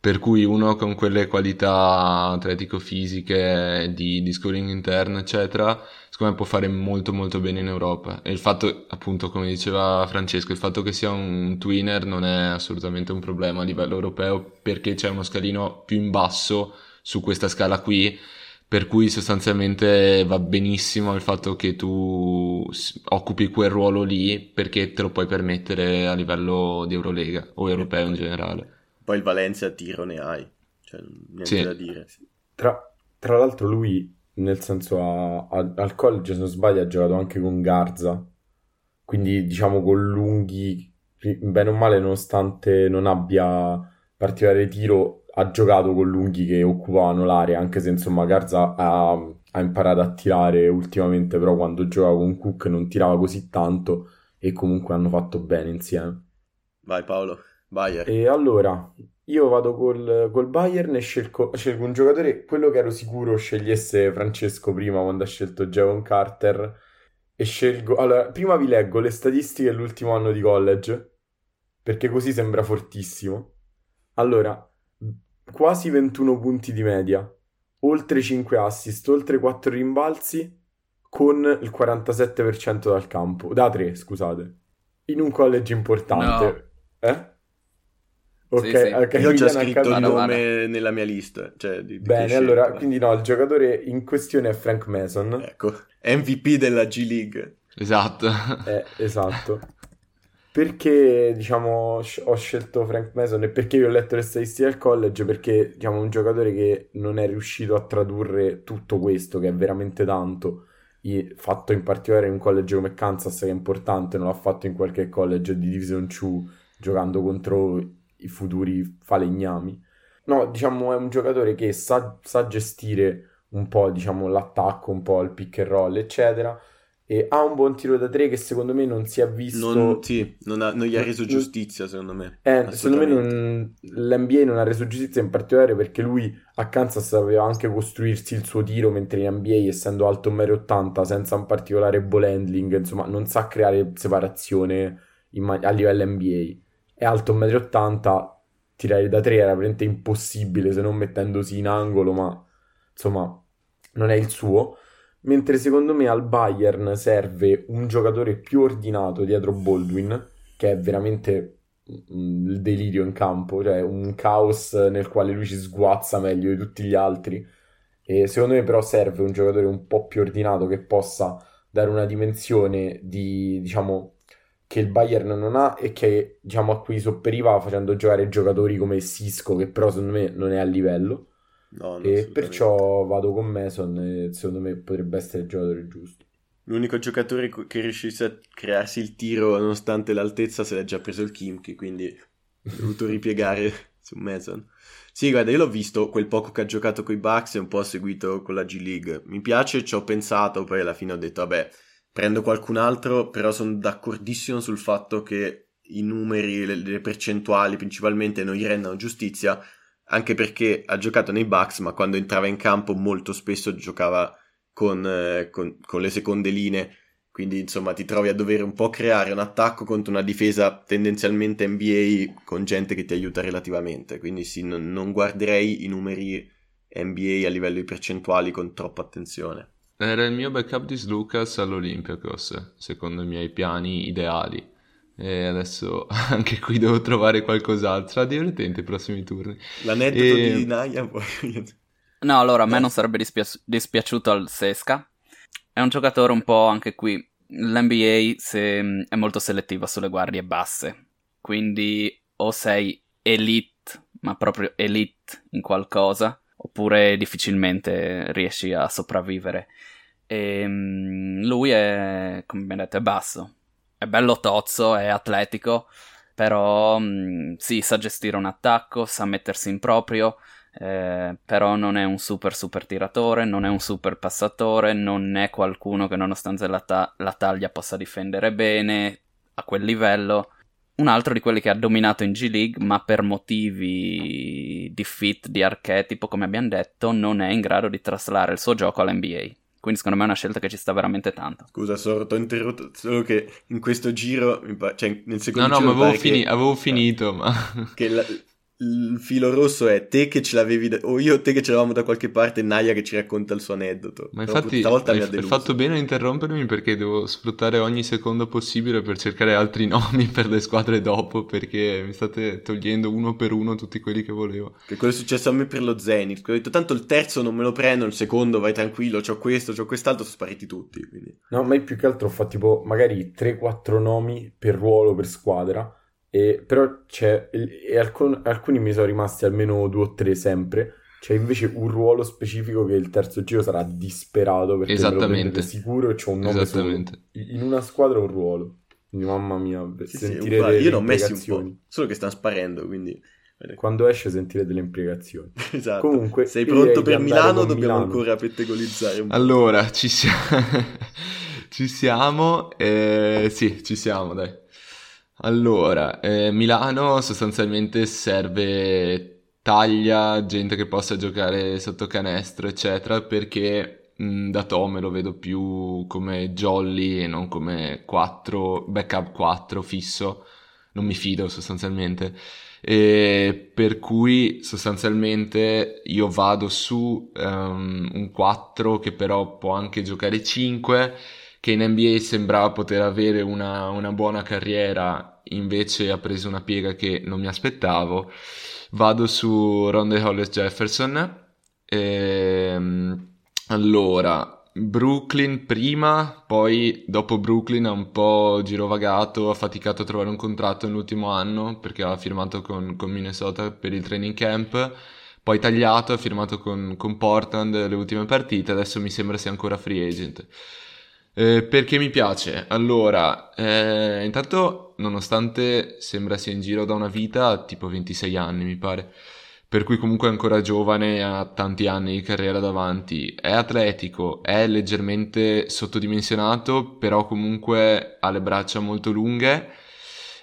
Per cui uno con quelle qualità atletico-fisiche di, di scoring interno, eccetera, secondo me può fare molto molto bene in Europa. E il fatto, appunto, come diceva Francesco, il fatto che sia un twinner non è assolutamente un problema a livello europeo perché c'è uno scalino più in basso su questa scala qui Per cui sostanzialmente va benissimo il fatto che tu occupi quel ruolo lì perché te lo puoi permettere a livello di Eurolega o europeo in generale. Poi il Valencia tiro ne hai, cioè niente sì. da dire. Tra, tra, l'altro lui, nel senso, a, a, al college, se non sbaglio, ha giocato anche con Garza, quindi diciamo con lunghi, bene o male, nonostante non abbia particolare tiro, ha giocato con lunghi che occupavano l'area, anche se insomma Garza ha, ha imparato a tirare ultimamente, però quando giocava con Cook non tirava così tanto e comunque hanno fatto bene insieme. Vai Paolo, Bayern. E allora, io vado col, col Bayern e scelgo, scelgo, un giocatore, quello che ero sicuro scegliesse Francesco prima quando ha scelto Javon Carter e scelgo... Allora, prima vi leggo le statistiche dell'ultimo anno di college, perché così sembra fortissimo. Allora, quasi 21 punti di media, oltre 5 assist, oltre 4 rimbalzi, con il 47% dal campo, da 3 scusate, in un college importante. No. Eh? Ok, sì, sì. okay io ho già scritto il nome nella mia lista. Cioè di, di Bene, allora, quindi no, il giocatore in questione è Frank Mason. Ecco, MVP della G League. Esatto. Eh, esatto. Perché, diciamo, ho scelto Frank Mason e perché io ho letto le statistiche al college? Perché, diciamo, un giocatore che non è riuscito a tradurre tutto questo, che è veramente tanto, fatto in particolare in un college come Kansas, che è importante, non l'ha fatto in qualche college di Division 2, giocando contro i futuri falegnami. No, diciamo, è un giocatore che sa, sa gestire un po', diciamo, l'attacco, un po' il pick and roll, eccetera e ha un buon tiro da tre che secondo me non si è visto. Non, sì, non, ha, non gli ha reso giustizia, secondo me. Eh, secondo me non, l'NBA non ha reso giustizia in particolare perché lui a Kansas sapeva anche costruirsi il suo tiro, mentre in NBA, essendo alto 1,80 m, senza un particolare ball handling, insomma, non sa creare separazione man- a livello NBA. È alto 1,80 m, tirare da tre era veramente impossibile se non mettendosi in angolo, ma insomma, non è il suo mentre secondo me al Bayern serve un giocatore più ordinato dietro Baldwin, che è veramente mm, il delirio in campo, cioè un caos nel quale lui ci sguazza meglio di tutti gli altri. E secondo me però serve un giocatore un po' più ordinato che possa dare una dimensione di, diciamo, che il Bayern non ha e che, diciamo, a cui sopperiva facendo giocare giocatori come Sisco, che però secondo me non è a livello. No, e perciò vado con Mason e secondo me potrebbe essere il giocatore giusto. L'unico giocatore che riuscisse a crearsi il tiro nonostante l'altezza se l'è già preso il Kimchi, quindi ho dovuto ripiegare su Mason. Sì, guarda, io l'ho visto quel poco che ha giocato con i Bucks e un po' seguito con la G League. Mi piace, ci ho pensato, poi alla fine ho detto, vabbè, prendo qualcun altro, però sono d'accordissimo sul fatto che i numeri, le, le percentuali principalmente non gli rendano giustizia, anche perché ha giocato nei Bucks, ma quando entrava in campo molto spesso giocava con, eh, con, con, le seconde linee, quindi insomma ti trovi a dover un po' creare un attacco contro una difesa tendenzialmente NBA con gente che ti aiuta relativamente, quindi sì, non, non guarderei i numeri NBA a livello di percentuali con troppa attenzione. Era il mio backup di Lucas all'Olympiacos, secondo i miei piani ideali. E adesso anche qui devo trovare qualcos'altro. Sarà divertente i prossimi turni. L'aneddoto e... di Naya poi... No, allora a me non sarebbe dispiaci- dispiaciuto al Sesca. È un giocatore un po' anche qui. L'NBA se, è molto selettiva sulle guardie basse. Quindi o sei elite, ma proprio elite in qualcosa, oppure difficilmente riesci a sopravvivere. E, um, lui è, come abbiamo detto, è basso è bello tozzo, è atletico, però mm, sì, sa gestire un attacco, sa mettersi in proprio, eh, però non è un super super tiratore, non è un super passatore, non è qualcuno che nonostante la, ta- la taglia possa difendere bene a quel livello. Un altro di quelli che ha dominato in G League, ma per motivi di fit, di archetipo, come abbiamo detto, non è in grado di traslare il suo gioco all'NBA. Quindi secondo me è una scelta che ci sta veramente tanto. Scusa, Soro, ti ho interrotto, solo che in questo giro, cioè nel secondo no, giro... No, ma avevo, fini- avevo finito, ma... Che la, il filo rosso è te che ce l'avevi da... o io o te che ce l'avevamo da qualche parte e Naya che ci racconta il suo aneddoto. Ma infatti hai, hai fatto bene a interrompermi perché devo sfruttare ogni secondo possibile per cercare altri nomi per le squadre dopo perché mi state togliendo uno per uno tutti quelli che volevo. Che quello è successo a me per lo Zenith. Ho detto tanto il terzo non me lo prendo, il secondo vai tranquillo, c'ho questo, c'ho quest'altro, sono spariti tutti. Quindi. No, ma più che altro ho fatto tipo magari 3-4 nomi per ruolo, per squadra e, però c'è, e alcun, alcuni mi sono rimasti almeno due o tre sempre. C'è invece un ruolo specifico che il terzo giro sarà disperato perché Esattamente. sicuro e c'è un nome solo. In una squadra un ruolo. Quindi, mamma mia, sì, sentirete sì, Io l'ho messi un po', solo che stanno sparendo, quindi... Quando esce sentirete le impiegazioni. esatto. Comunque, sei pronto per Milano? Dobbiamo Milano. ancora pettegolizzare un po'. Allora, ci siamo. ci siamo. Eh, sì, ci siamo, dai. Allora, eh, Milano sostanzialmente serve taglia, gente che possa giocare sotto canestro, eccetera, perché mh, da Tome lo vedo più come jolly e non come 4, backup 4 fisso. Non mi fido sostanzialmente. E per cui sostanzialmente io vado su um, un 4 che però può anche giocare 5 che in NBA sembrava poter avere una, una buona carriera, invece ha preso una piega che non mi aspettavo. Vado su Ronde Hollis Jefferson. Ehm, allora, Brooklyn prima, poi dopo Brooklyn ha un po' girovagato, ha faticato a trovare un contratto nell'ultimo anno perché ha firmato con, con Minnesota per il training camp, poi tagliato, ha firmato con, con Portland le ultime partite, adesso mi sembra sia ancora free agent. Eh, perché mi piace? Allora, eh, intanto, nonostante sembra sia in giro da una vita, tipo 26 anni, mi pare. Per cui comunque è ancora giovane, ha tanti anni di carriera davanti. È atletico, è leggermente sottodimensionato, però comunque ha le braccia molto lunghe.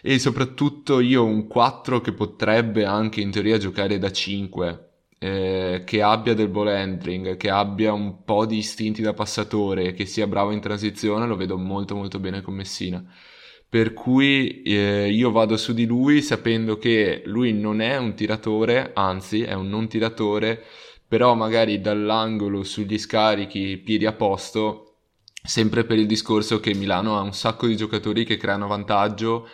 E soprattutto io ho un 4 che potrebbe anche in teoria giocare da 5 eh, che abbia del ball handling, che abbia un po' di istinti da passatore, che sia bravo in transizione, lo vedo molto molto bene con Messina. Per cui eh, io vado su di lui sapendo che lui non è un tiratore, anzi è un non tiratore, però magari dall'angolo sugli scarichi, piedi a posto, sempre per il discorso che Milano ha un sacco di giocatori che creano vantaggio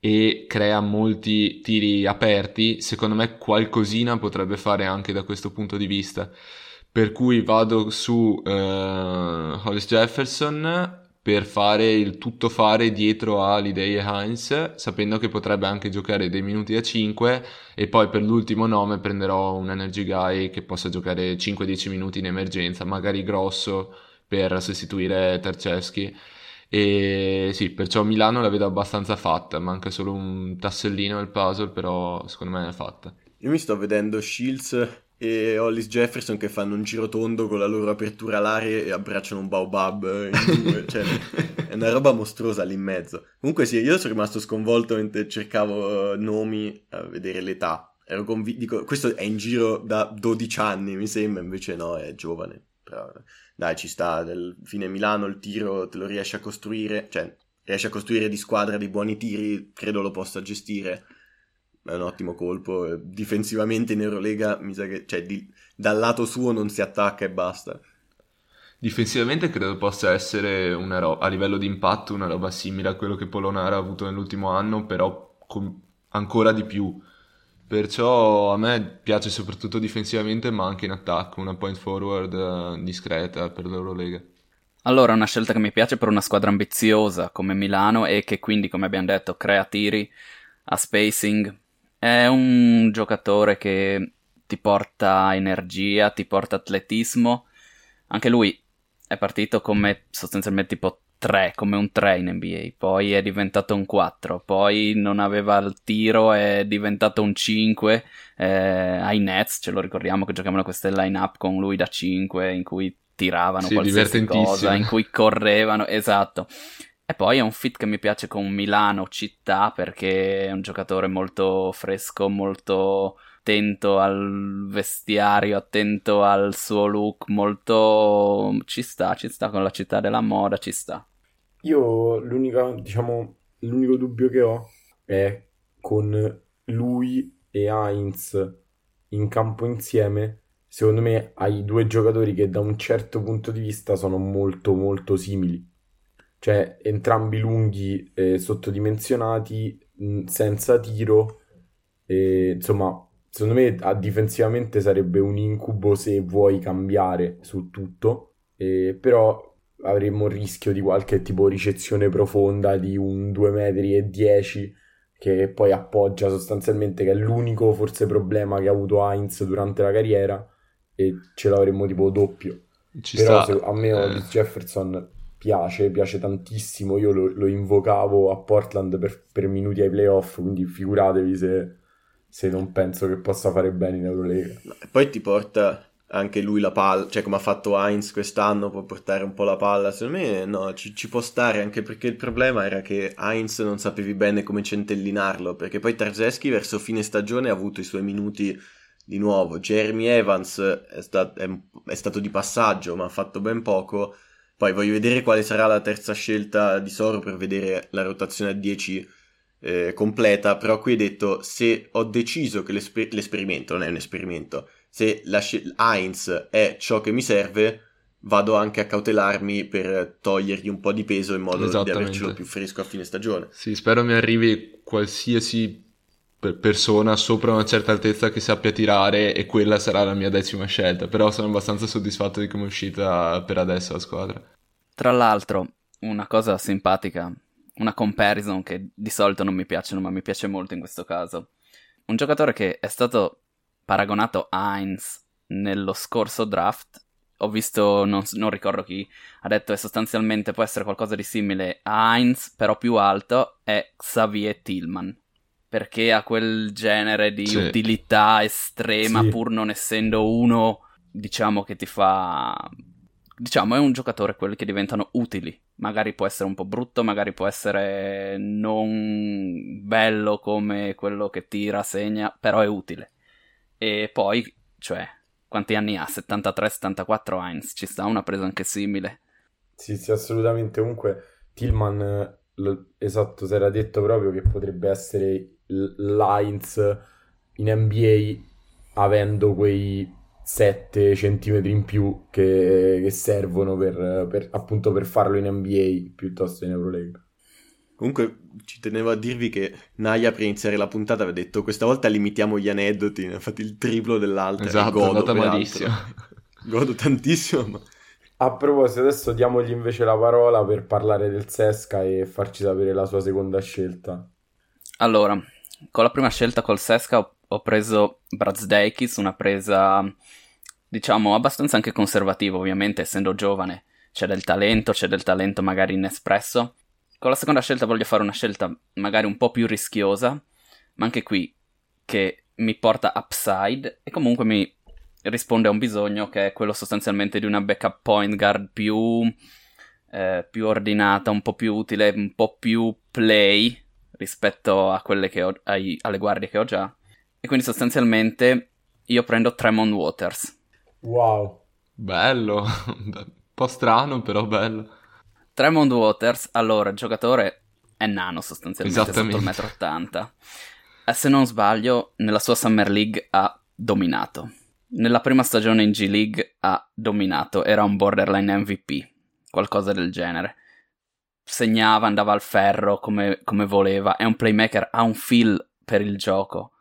e crea molti tiri aperti, secondo me qualcosina potrebbe fare anche da questo punto di vista. Per cui vado su uh, Hollis Jefferson per fare il tutto fare dietro a Lidei e Heinz, sapendo che potrebbe anche giocare dei minuti a 5 e poi per l'ultimo nome prenderò un energy guy che possa giocare 5-10 minuti in emergenza, magari grosso per sostituire Terceschi e sì, perciò Milano la vedo abbastanza fatta, manca solo un tassellino al puzzle, però secondo me è fatta. Io mi sto vedendo Shields e Hollis Jefferson che fanno un giro tondo con la loro apertura all'aria e abbracciano un baobab in due, cioè è una roba mostruosa lì in mezzo. Comunque sì, io sono rimasto sconvolto mentre cercavo nomi a vedere l'età. Ero convinto, questo è in giro da 12 anni, mi sembra, invece no, è giovane. Però dai, ci sta, del fine Milano il tiro te lo riesce a costruire, cioè riesce a costruire di squadra dei buoni tiri, credo lo possa gestire. È un ottimo colpo. Difensivamente in Eurolega mi sa che cioè, di, dal lato suo non si attacca e basta. Difensivamente credo possa essere ro- a livello di impatto una roba simile a quello che Polonara ha avuto nell'ultimo anno, però con ancora di più Perciò a me piace soprattutto difensivamente, ma anche in attacco, una point forward uh, discreta per l'Eurolega. Allora, una scelta che mi piace per una squadra ambiziosa come Milano e che quindi, come abbiamo detto, crea tiri, a spacing. È un giocatore che ti porta energia, ti porta atletismo. Anche lui è partito come sostanzialmente tipo 3, come un 3 in NBA, poi è diventato un 4, poi non aveva il tiro, è diventato un 5 eh, ai Nets, ce lo ricordiamo che giocavano queste line-up con lui da 5 in cui tiravano sì, qualsiasi cosa, in cui correvano, esatto. E poi è un fit che mi piace con Milano città perché è un giocatore molto fresco, molto attento al vestiario, attento al suo look, molto ci sta, ci sta con la città della moda, ci sta. Io l'unica, diciamo, l'unico dubbio che ho è con lui e Heinz in campo insieme, secondo me hai due giocatori che da un certo punto di vista sono molto molto simili. Cioè, entrambi lunghi, eh, sottodimensionati, senza tiro. E, insomma, secondo me a, difensivamente sarebbe un incubo se vuoi cambiare su tutto. E, però avremmo il rischio di qualche tipo ricezione profonda di un 2 metri e 10 che poi appoggia sostanzialmente che è l'unico forse problema che ha avuto Heinz durante la carriera e ce l'avremmo tipo doppio Ci però sta. Se, a me eh. Jefferson piace, piace tantissimo io lo, lo invocavo a Portland per, per, minuti ai playoff quindi figuratevi se, se non penso che possa fare bene in Eurolega poi ti porta anche lui la palla, cioè come ha fatto Heinz quest'anno, può portare un po' la palla. Secondo me no, ci, ci, può stare anche perché il problema era che Heinz non sapevi bene come centellinarlo, perché poi Tarzeschi verso fine stagione ha avuto i suoi minuti di nuovo. Jeremy Evans è, sta- è, è stato di passaggio, ma ha fatto ben poco. Poi voglio vedere quale sarà la terza scelta di Soro per vedere la rotazione a 10 eh, completa, però qui hai detto se ho deciso che l'esper- l'esperimento non è un esperimento se la sc- Heinz è ciò che mi serve, vado anche a cautelarmi per togliergli un po' di peso in modo di avercelo più fresco a fine stagione. Sì, spero mi arrivi qualsiasi persona sopra una certa altezza che sappia tirare e quella sarà la mia decima scelta, però sono abbastanza soddisfatto di come è uscita per adesso la squadra. Tra l'altro, una cosa simpatica, una comparison che di solito non mi piacciono, ma mi piace molto in questo caso. Un giocatore che è stato paragonato a Heinz nello scorso draft. Ho visto, non, non, ricordo chi, ha detto che sostanzialmente può essere qualcosa di simile a Heinz, però più alto, è Xavier Tillman. Perché ha quel genere di sì. utilità estrema, sì. pur non essendo uno, diciamo, che ti fa... Diciamo, è un giocatore quelli che diventano utili. Magari può essere un po' brutto, magari può essere non bello come quello che tira, segna, però è utile. E poi, cioè, quanti anni ha? 73-74 Heinz, ci sta una presa anche simile. Sì, sì, assolutamente. Comunque, Tillman, lo, esatto, si era detto proprio che potrebbe essere l'Heinz in NBA avendo quei 7 centimetri in più che, che servono per, per, appunto per farlo in NBA piuttosto in Euroleague. Comunque ci tenevo a dirvi che Naya per iniziare la puntata aveva detto questa volta limitiamo gli aneddoti, ne ha fatto il triplo dell'altro. Esatto, godo, è andata malissimo. Godo tantissimo, ma... A proposito, adesso diamogli invece la parola per parlare del Sesca e farci sapere la sua seconda scelta. Allora, con la prima scelta col Sesca ho, ho preso Brazdeikis, una presa diciamo abbastanza anche conservativa, ovviamente essendo giovane. C'è del talento, c'è del talento magari inespresso con la seconda scelta voglio fare una scelta magari un po' più rischiosa, ma anche qui che mi porta upside e comunque mi risponde a un bisogno che è quello sostanzialmente di una backup point guard più, eh, più ordinata, un po' più utile, un po' più play rispetto ho, ai, alle guardie che ho già. E quindi sostanzialmente io prendo Tremont Waters. Wow. Bello, un po' strano però bello. Tremont Waters, allora, il giocatore è nano sostanzialmente, sotto il metro 80. E se non sbaglio, nella sua Summer League ha dominato. Nella prima stagione in G League ha dominato, era un borderline MVP, qualcosa del genere. Segnava, andava al ferro come, come voleva, è un playmaker, ha un feel per il gioco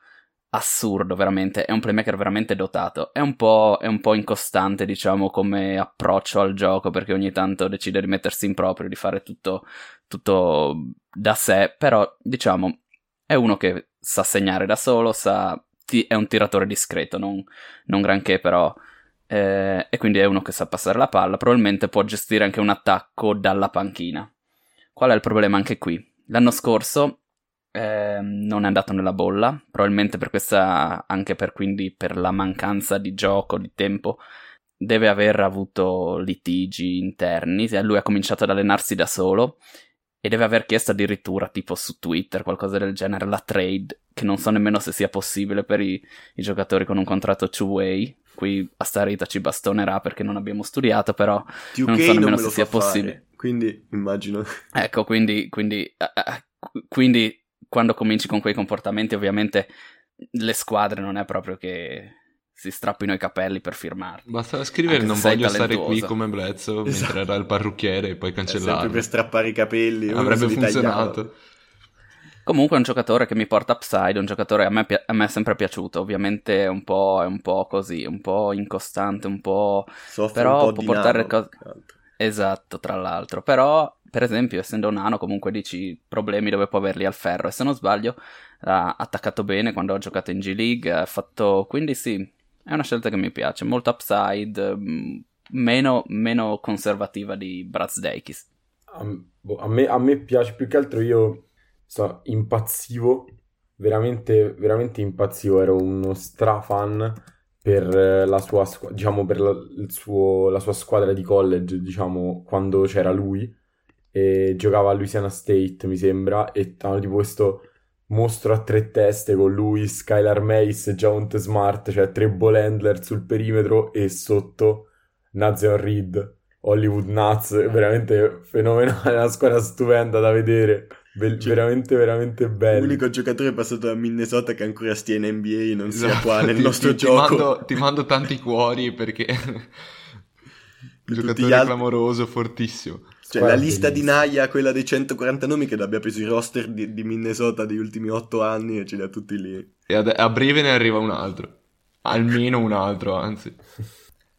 assurdo, veramente. È un playmaker veramente dotato. È un, po', è un po' incostante, diciamo, come approccio al gioco, perché ogni tanto decide di mettersi in proprio, di fare tutto, tutto da sé. Però, diciamo, è uno che sa segnare da solo, sa, è un tiratore discreto, non, non granché, però. Eh, e quindi è uno che sa passare la palla. Probabilmente può gestire anche un attacco dalla panchina. Qual è il problema anche qui? L'anno scorso eh, non è andato nella bolla, probabilmente per questa, anche per quindi per la mancanza di gioco, di tempo, deve aver avuto litigi interni, lui ha cominciato ad allenarsi da solo e deve aver chiesto addirittura tipo su Twitter qualcosa del genere la trade, che non so nemmeno se sia possibile per i, i giocatori con un contratto two-way, qui a Starita ci bastonerà perché non abbiamo studiato, però TUK non so nemmeno non se sia possibile. Fare, quindi immagino. Ecco, quindi, quindi, uh, quindi quando cominci con quei comportamenti ovviamente le squadre non è proprio che si strappino i capelli per firmarli. Bastava scrivere non voglio stare qui come Bledsoe esatto. mentre era il parrucchiere e poi cancellarlo. Sempre per strappare i capelli. Avrebbe funzionato. Comunque è un giocatore che mi porta upside, un giocatore a me, a me è sempre piaciuto, ovviamente è un, po', è un po' così, un po' incostante, un po'... Soffre però un po' può portare cose... Esatto, tra l'altro. Però, per esempio, essendo un nano, comunque dici problemi dove può averli al ferro. E se non sbaglio, ha attaccato bene quando ha giocato in G League, ha fatto... Quindi sì, è una scelta che mi piace, molto upside, mm, meno, meno conservativa di Brazdakis. Boh, a, me, a me piace più che altro io so, impazzivo, veramente, veramente impazzivo, ero uno strafan per la sua, diciamo, per la, suo, la sua squadra di college, diciamo, quando c'era lui, e giocava a Louisiana State, mi sembra, e hanno tipo questo mostro a tre teste con lui, Skylar Mace, Javonte Smart, cioè tre ball handler sul perimetro e sotto Nazion Reed, Hollywood Nuts, veramente fenomenale, una squadra stupenda da vedere. Be- cioè, veramente, veramente bello. L'unico giocatore passato da Minnesota che ancora stia in NBA non esatto. sia qua nel nostro ti, gioco. Ti mando, ti mando tanti cuori perché... giocatore altri... clamoroso, fortissimo. Cioè, la lista di Naya, quella dei 140 nomi, che abbia preso i roster di, di, Minnesota degli ultimi 8 anni e ce li ha tutti lì. E a, a breve ne arriva un altro. Almeno un altro, anzi.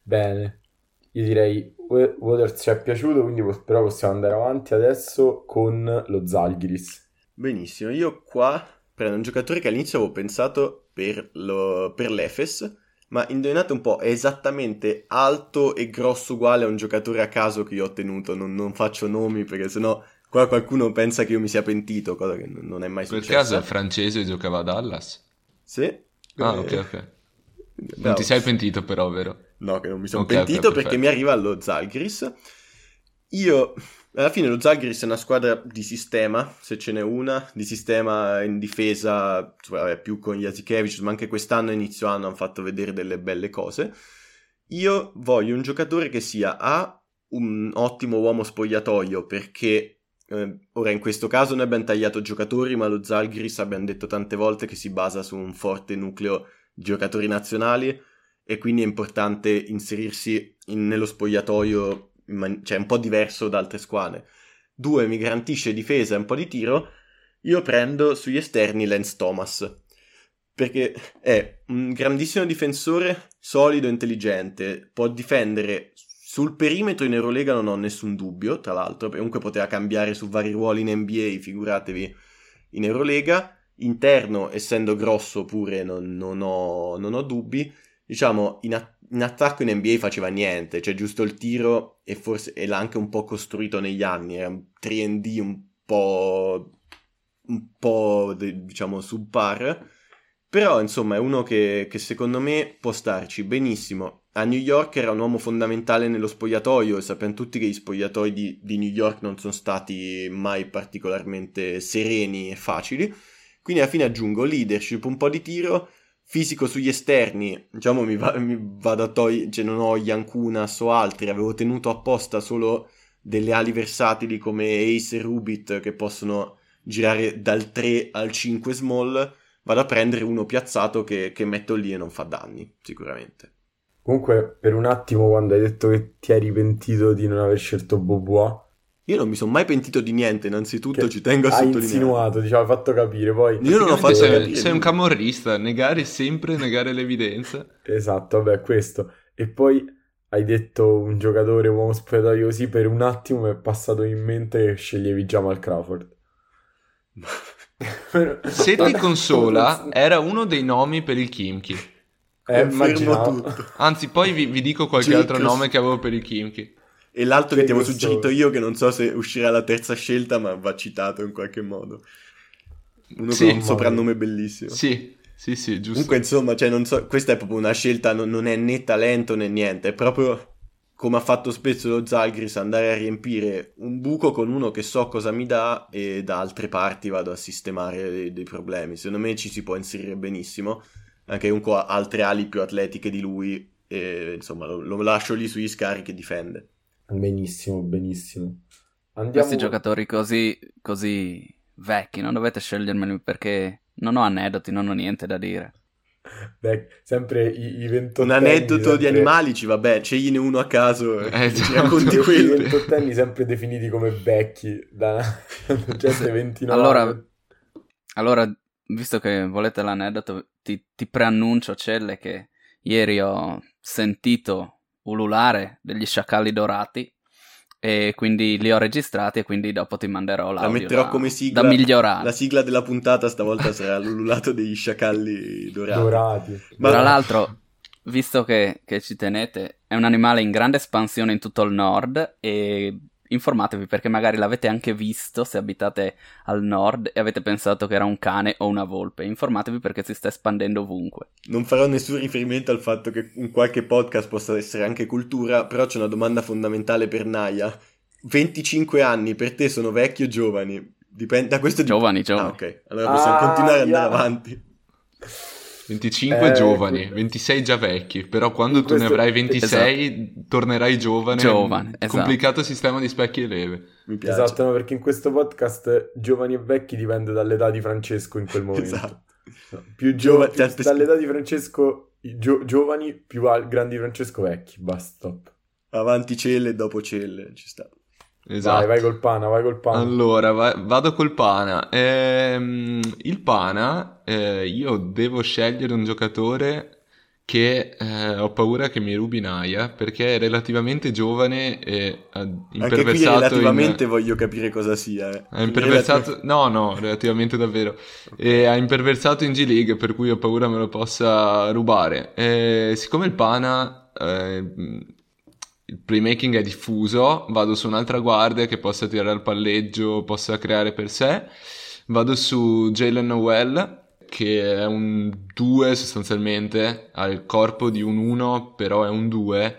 Bene. Io direi Waters ci è piaciuto, quindi però possiamo andare avanti adesso con lo Zalgiris. Benissimo, io qua prendo un giocatore che all'inizio avevo pensato per, lo, per l'Efes, ma indovinate un po', è esattamente alto e grosso uguale a un giocatore a caso che io ho tenuto, non, non faccio nomi perché sennò qua qualcuno pensa che io mi sia pentito, cosa che non è mai successa. Per caso è francese e giocava a Dallas? Sì. Ah, eh... ok, ok. Non ti sei pentito però, vero? No, che non mi sono okay, pentito okay, perché mi arriva lo Zalgiris. Io alla fine lo Zalgiris è una squadra di sistema, se ce n'è una, di sistema in difesa, vabbè, più con Jasikevich, ma anche quest'anno inizio anno hanno fatto vedere delle belle cose. Io voglio un giocatore che sia A, un ottimo uomo spogliatoio, perché eh, ora in questo caso noi abbiamo tagliato giocatori, ma lo Zalgiris abbiamo detto tante volte che si basa su un forte nucleo di giocatori nazionali e quindi è importante inserirsi in, nello spogliatoio man- cioè un po' diverso da altre squadre. Due, mi garantisce difesa e un po' di tiro. Io prendo sugli esterni Lance Thomas. Perché è un grandissimo difensore, solido e intelligente. Può difendere sul perimetro in Eurolega, non ho nessun dubbio. Tra l'altro, comunque poteva cambiare su vari ruoli in NBA, figuratevi in Eurolega. Interno, essendo grosso pure, non, non, ho, non ho dubbi. Diciamo, in, a- in attacco in NBA faceva niente, cioè giusto il tiro e forse e l'ha anche un po' costruito negli anni, era un 3D un po' un po' diciamo subpar, però insomma è uno che, che secondo me può starci benissimo. A New York era un uomo fondamentale nello spogliatoio e sappiamo tutti che gli spogliatoi di, di New York non sono stati mai particolarmente sereni e facili. Quindi alla fine aggiungo leadership, un po' di tiro fisico sugli esterni, diciamo mi, va, mi vado a togliere, cioè non ho Yankunas o altri, avevo tenuto apposta solo delle ali versatili come Ace e Rubit che possono girare dal 3 al 5 small, vado a prendere uno piazzato che, che metto lì e non fa danni, sicuramente. Comunque, per un attimo, quando hai detto che ti eri pentito di non aver scelto Bobois, io non mi sono mai pentito di niente, innanzitutto che ci tengo a sottolineare. Hai insinuato, diciamo, hai fatto capire, poi... Io non ho fatto sei, capire. Sei un camorrista, negare sempre, negare l'evidenza. Esatto, vabbè, questo. E poi hai detto un giocatore uomo spogliatoio così, per un attimo mi è passato in mente che sceglievi Jamal Crawford. Se ti consola, era uno dei nomi per il Kimchi. Eh, immaginavo. Anzi, poi vi, vi dico qualche Jake altro nome che avevo per il Kimchi. E l'altro che, che ti avevo suggerito io, che non so se uscirà la terza scelta, ma va citato in qualche modo. Uno sì, con un soprannome bellissimo. Sì, sì, sì, giusto. Comunque, insomma, cioè, non so, questa è proprio una scelta, non, non, è né talento né niente, è proprio come ha fatto spesso lo Zalgris, andare a riempire un buco con uno che so cosa mi dà e da altre parti vado a sistemare dei, dei problemi. Secondo me ci si può inserire benissimo, anche comunque ha altre ali più atletiche di lui, e insomma lo, lo lascio lì sugli scarichi e difende. Benissimo, benissimo. Andiamo... Questi giocatori così, così vecchi, non dovete scegliermeli perché non ho aneddoti, non ho niente da dire. Beh, sempre i, i Un aneddoto sempre... di animali ci vabbè, scegliene uno a caso eh, e ci racconti quello. I ventottenni sempre definiti come vecchi da gente 29. Allora, allora, visto che volete l'aneddoto, ti, ti preannuncio, Celle, che ieri ho sentito ululare degli sciacalli dorati e quindi li ho registrati e quindi dopo ti manderò l'audio la metterò da, come sigla, da migliorare. La sigla della puntata stavolta sarà l'ululato degli sciacalli dorati. dorati. Ma... Tra l'altro, visto che, che ci tenete, è un animale in grande espansione in tutto il nord e informatevi perché magari l'avete anche visto se abitate al nord e avete pensato che era un cane o una volpe. Informatevi perché si sta espandendo ovunque. Non farò nessun riferimento al fatto che un qualche podcast possa essere anche cultura, però c'è una domanda fondamentale per Naya. 25 anni per te sono vecchi o giovani? Dipende da questo Giovani, giovani. Ah, ok. Allora possiamo ah, continuare ad yeah. andare avanti. 25 eh, giovani, 26 già vecchi, però quando tu ne avrai 26 esatto. tornerai giovane. Giovane, esatto. Complicato sistema di specchi e leve. Mi piace. Esatto, no, perché in questo podcast giovani e vecchi dipende dall'età di Francesco in quel momento. Esatto. No, più giovani, Giova- dall'età di Francesco gio- giovani, più al- grandi Francesco vecchi, basta. Avanti celle e dopo celle, ci sta. Esatto. Vai, vai col pana, vai col pana. Allora, vai, vado col pana. Ehm, il pana, eh, io devo scegliere un giocatore che eh, ho paura che mi rubi Naya perché è relativamente giovane e ha imperversato Anche qui relativamente in... voglio capire cosa sia. Eh. Ha imperversato... Relativ... No, no, relativamente davvero. E ha imperversato in G-League per cui ho paura me lo possa rubare. E siccome il pana... Eh, il playmaking è diffuso, vado su un'altra guardia che possa tirare al palleggio, possa creare per sé, vado su Jalen Noel che è un 2 sostanzialmente, ha il corpo di un 1 però è un 2,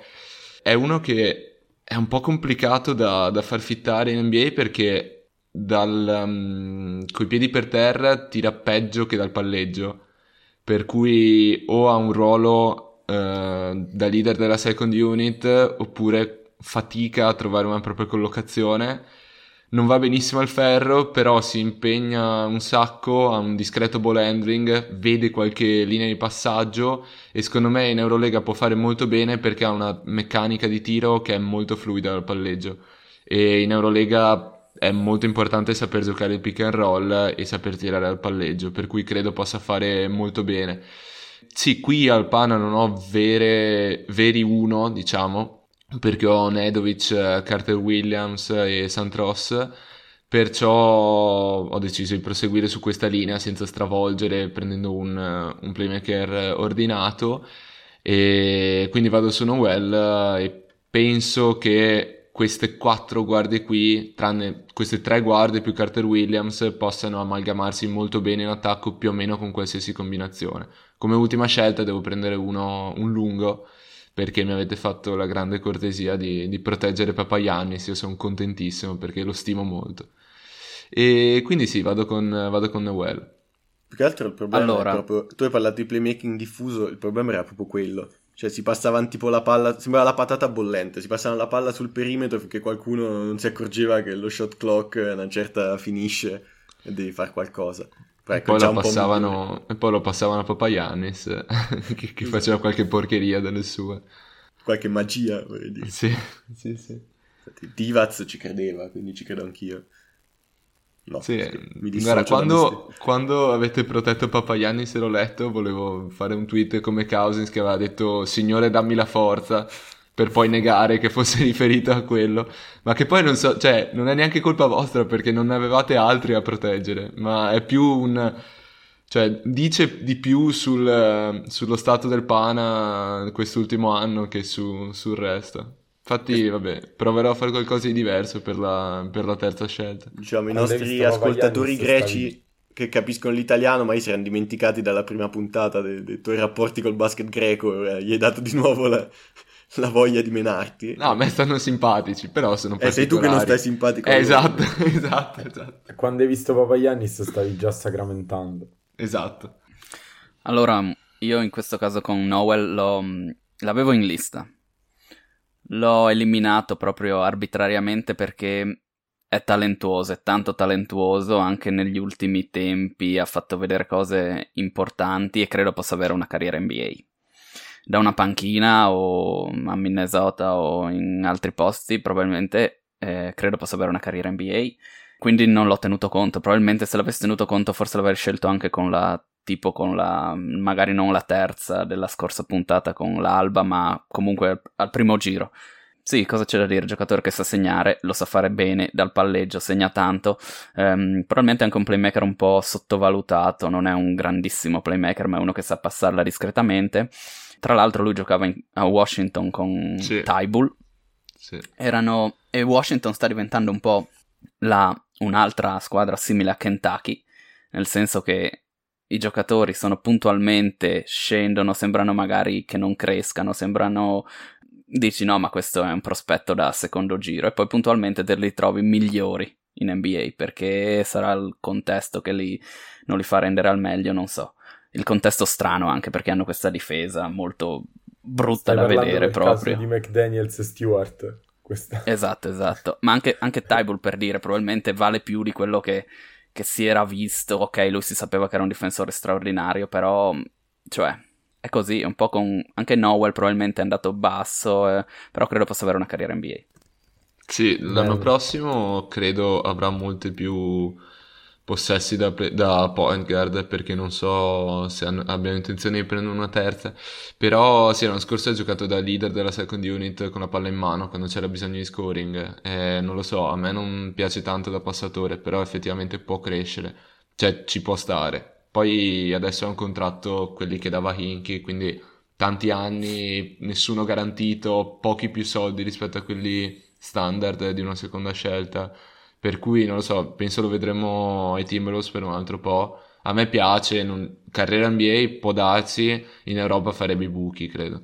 è uno che è un po' complicato da, da far fittare in NBA perché dal, um, coi piedi per terra tira peggio che dal palleggio, per cui o ha un ruolo eh, da leader della second unit oppure fatica a trovare una propria collocazione. Non va benissimo al ferro, però si impegna un sacco, ha un discreto ball handling, vede qualche linea di passaggio e secondo me in Eurolega può fare molto bene perché ha una meccanica di tiro che è molto fluida dal palleggio. E in Eurolega è molto importante saper giocare il pick and roll e saper tirare al palleggio, per cui credo possa fare molto bene. Sì, qui al Pana non ho vere, veri uno, diciamo, perché ho Nedovic, Carter Williams e Santros, perciò ho deciso di proseguire su questa linea senza stravolgere, prendendo un, un playmaker ordinato, e quindi vado su Noel e penso che queste quattro guardie qui, tranne queste tre guardie più Carter Williams, possano amalgamarsi molto bene in attacco più o meno con qualsiasi combinazione come ultima scelta devo prendere uno, un lungo perché mi avete fatto la grande cortesia di, di proteggere Papayannis, io sono contentissimo perché lo stimo molto. E quindi sì, vado con, vado con Noel. Più che altro il problema allora... proprio, tu hai parlato di playmaking diffuso, il problema era proprio quello. Cioè si passava tipo la palla, sembrava la patata bollente, si passava la palla sul perimetro finché qualcuno non si accorgeva che lo shot clock a una certa finisce e devi fare qualcosa. Ecco, poi passavano, e poi lo passavano a Papayanis, che, che esatto. faceva qualche porcheria dalle sue. Qualche magia, vorrei dire. Sì, sì, sì. Divaz ci credeva, quindi ci credo anch'io. No, sì, mi guarda, quando, quando, avete protetto Papayannis e l'ho letto, volevo fare un tweet come Cousins che aveva detto Signore dammi la forza per poi negare che fosse riferito a quello, ma che poi non so, cioè, non è neanche colpa vostra perché non ne avevate altri a proteggere, ma è più un... cioè, dice di più sul, sullo stato del Pana quest'ultimo anno che su, sul resto. Infatti, vabbè, proverò a fare qualcosa di diverso per la, per la terza scelta. Diciamo, i nostri ascoltatori greci che capiscono l'italiano, ma si erano dimenticati dalla prima puntata dei, dei tuoi rapporti col basket greco, eh, gli hai dato di nuovo la, la voglia di menarti. No, a me stanno simpatici, però sono particolari. Eh, sei tu che non stai simpatico. Eh, esatto, esatto, esatto. Quando hai visto Papagiannis stavi già sacramentando. Esatto. Allora, io in questo caso con Noel l'avevo in lista. L'ho eliminato proprio arbitrariamente perché è talentuoso, è tanto talentuoso, anche negli ultimi tempi ha fatto vedere cose importanti e credo possa avere una carriera NBA. Da una panchina o a Minnesota o in altri posti, probabilmente eh, credo possa avere una carriera NBA. Quindi non l'ho tenuto conto. Probabilmente se l'avessi tenuto conto, forse l'avrei scelto anche con la tipo con la magari non la terza della scorsa puntata con l'Alba, ma comunque al primo giro. Sì, cosa c'è da dire? Giocatore che sa segnare, lo sa fare bene dal palleggio, segna tanto. Um, probabilmente anche un playmaker un po' sottovalutato, non è un grandissimo playmaker, ma è uno che sa passarla discretamente. Tra l'altro lui giocava in, a Washington con sì. Tybull. Sì. Erano, e Washington sta diventando un po' la, un'altra squadra simile a Kentucky, nel senso che i giocatori sono puntualmente, scendono, sembrano magari che non crescano, sembrano dici no, ma questo è un prospetto da secondo giro e poi puntualmente te li trovi migliori in NBA perché sarà il contesto che li, non li fa rendere al meglio, non so. Il contesto strano anche perché hanno questa difesa molto brutta Stai da vedere proprio. di McDaniels e Stewart. Questa. Esatto, esatto. Ma anche, anche Tybull per dire, probabilmente vale più di quello che, che si era visto. Ok, lui si sapeva che era un difensore straordinario, però, cioè, è così, un po' con... anche Nowell probabilmente è andato basso, eh, però credo possa avere una carriera NBA. Sì, l'anno Bello. prossimo credo avrà molti più possessi da, da, point guard perché non so se hanno, abbiano intenzione di prendere una terza. Però sì l'anno scorso ha giocato da leader della second unit con la palla in mano quando c'era bisogno di scoring. Eh, non lo so a me non piace tanto da passatore però effettivamente può crescere. Cioè ci può stare. Poi adesso ha un contratto quelli che dava Hinky, quindi tanti anni, nessuno garantito, pochi più soldi rispetto a quelli standard di una seconda scelta. Per cui non lo so, penso lo vedremo ai Timberwolves per un altro po'. A me piace, non... carriera NBA può darsi, in Europa farebbe i buchi, credo.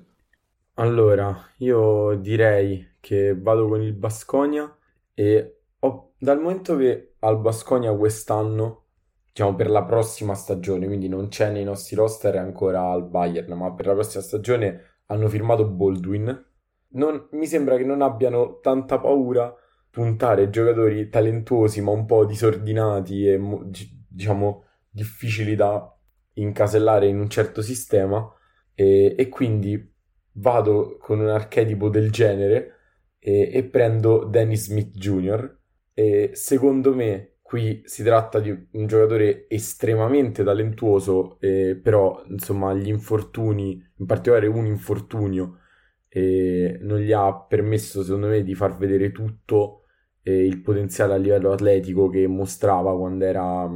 Allora, io direi che vado con il Basconia e ho... dal momento che al Basconia quest'anno diciamo, per la prossima stagione, quindi non c'è nei nostri roster ancora al Bayern, ma per la prossima stagione hanno firmato Baldwin. Non, mi sembra che non abbiano tanta paura puntare giocatori talentuosi ma un po' disordinati e diciamo difficili da incasellare in un certo sistema e, e quindi vado con un archetipo del genere e, e prendo Dennis Smith Jr. e secondo me Qui si tratta di un giocatore estremamente talentuoso, eh, però insomma gli infortuni, in particolare un infortunio, eh, non gli ha permesso secondo me di far vedere tutto eh, il potenziale a livello atletico che mostrava quando era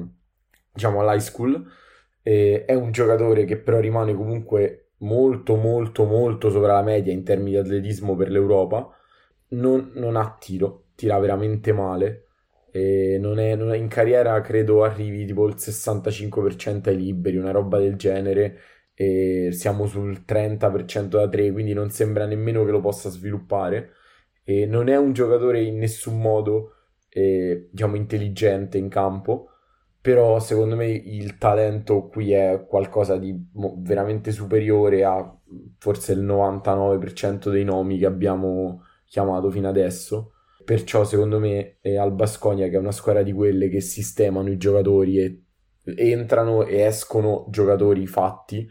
diciamo all'high school. è un giocatore che però rimane comunque molto molto molto sopra la media in termini di atletismo per l'Europa. Non, non ha tiro, tira veramente male e non è, non è, in carriera credo arrivi tipo il 65% ai liberi, una roba del genere, e siamo sul 30% da 3, quindi non sembra nemmeno che lo possa sviluppare. E non è un giocatore in nessun modo, eh, diciamo, intelligente in campo, però secondo me il talento qui è qualcosa di veramente superiore a forse il 99% dei nomi che abbiamo chiamato fino adesso Perciò secondo me è al Basconia che è una squadra di quelle che sistemano i giocatori e entrano e escono giocatori fatti.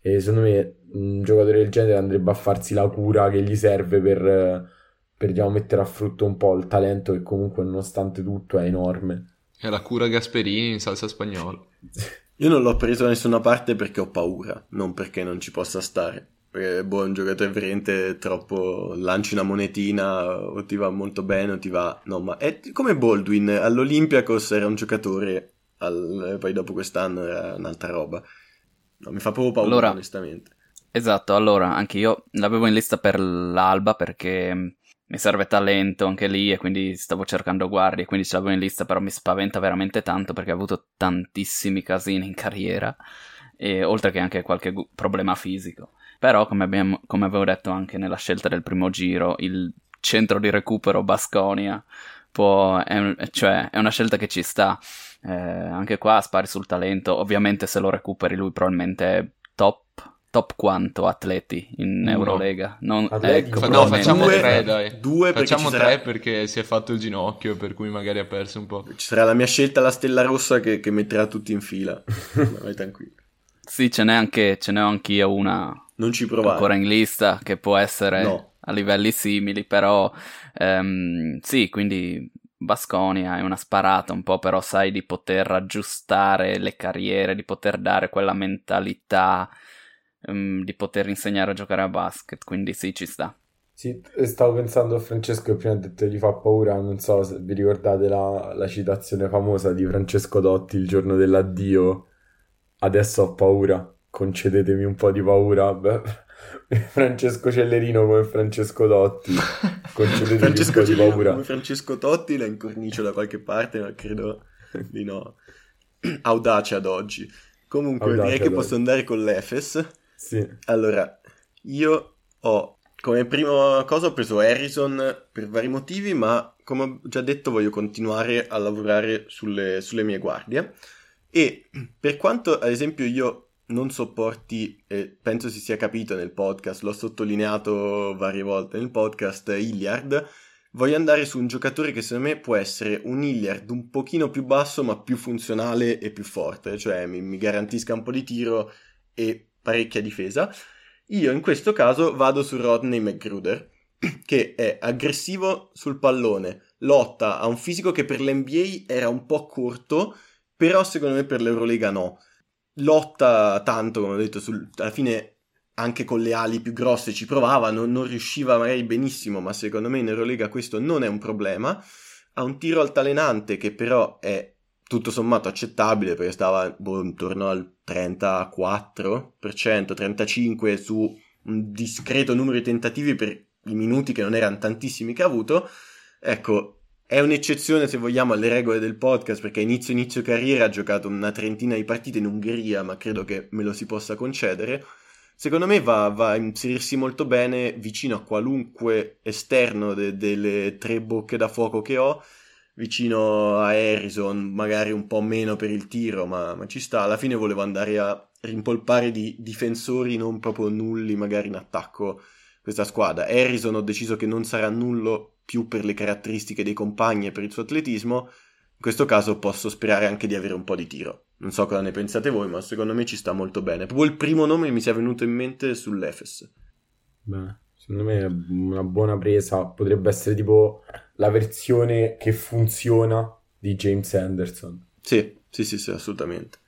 E secondo me un giocatore del genere andrebbe a farsi la cura che gli serve per, per diciamo, mettere a frutto un po' il talento che comunque nonostante tutto è enorme. È la cura Gasperini in salsa spagnola. Io non l'ho preso da nessuna parte perché ho paura, non perché non ci possa stare. Perché boh, un giocatore veramente troppo lanci una monetina o ti va molto bene o ti va... No, ma è come Baldwin all'Olympiacos era un giocatore, al... poi dopo quest'anno era un'altra roba. No, mi fa proprio paura allora, onestamente. Esatto, allora anche io l'avevo in lista per l'Alba perché mi serve talento anche lì e quindi stavo cercando guardie, quindi ce l'avevo in lista, però mi spaventa veramente tanto perché ha avuto tantissimi casini in carriera e oltre che anche qualche problema fisico. Però, come, abbiamo, come avevo detto anche nella scelta del primo giro, il centro di recupero Basconia può, è, cioè, è una scelta che ci sta. Eh, anche qua spari sul talento. Ovviamente, se lo recuperi lui, probabilmente è top, top quanto atleti in No. Eurolega? Non, Atleti ecco, no, facciamo Due- tre, dai. due perché Facciamo ci sarà- tre perché si è fatto il ginocchio, per cui magari ha perso un po'. Ci sarà la mia scelta, la stella rossa, che, che metterà tutti in fila. Ma vai tranquillo. Sì, ce n'è anche, ce n'è anch'io una Non ci provare. ancora in lista che può essere No. a livelli simili, però ehm, sì, quindi Basconia è una sparata un po', però sai di poter aggiustare le carriere, di poter dare quella mentalità, ehm, di poter insegnare a giocare a basket, quindi sì, ci sta. Sì, stavo pensando a Francesco che prima ha detto gli fa paura, non so se vi ricordate la, la citazione famosa di Francesco Dotti il giorno dell'addio, adesso ho paura, concedetemi un po' di paura. Beh, Francesco Cellerino come Francesco Dotti, concedetemi Francesco un po' di Cellino paura. come Francesco Totti la incornicio da qualche parte, ma credo di no. Audace ad oggi. Comunque, Audace direi che ad posso oggi. andare con l'Efes. Sì, Allora, io ho come prima cosa ho preso Harrison per vari motivi, ma come ho già detto voglio continuare a lavorare sulle, sulle mie guardie. E per quanto, ad esempio, io non sopporti, e penso si sia capito nel podcast, l'ho sottolineato varie volte nel podcast, Hilliard, voglio andare su un giocatore che secondo me può essere un Hilliard un pochino più basso, ma più funzionale e più forte, cioè mi, mi garantisca un po' di tiro e parecchia difesa. Io in questo caso vado su Rodney McGruder, che è aggressivo sul pallone, lotta, ha un fisico che per l'NBA era un po' corto, però secondo me per l'Eurolega no. Lotta tanto, come ho detto, sul- alla fine anche con le ali più grosse ci provava, non, non riusciva magari benissimo, ma secondo me in Eurolega questo non è un problema. Ha un tiro altalenante che però è tutto sommato accettabile perché stava boh, intorno al 34%, 35% su un discreto numero di tentativi per i minuti che non erano tantissimi che ha avuto. Ecco, è un'eccezione se vogliamo alle regole del podcast perché inizio inizio carriera ha giocato una trentina di partite in Ungheria, ma credo che me lo si possa concedere. Secondo me va, va a inserirsi molto bene vicino a qualunque esterno de- delle tre bocche da fuoco che ho, vicino a Harrison, magari un po' meno per il tiro, ma, ma ci sta. Alla fine volevo andare a rimpolpare di difensori non proprio nulli, magari in attacco questa squadra. Harrison ho deciso che non sarà nullo più per le caratteristiche dei compagni e per il suo atletismo. In questo caso posso sperare anche di avere un po' di tiro. Non so cosa ne pensate voi, ma secondo me ci sta molto bene. Proprio il primo nome mi sia venuto in mente sull'Efes. Beh, secondo me è una buona presa, potrebbe essere tipo la versione che funziona di James Anderson. Sì, sì, sì, sì, assolutamente.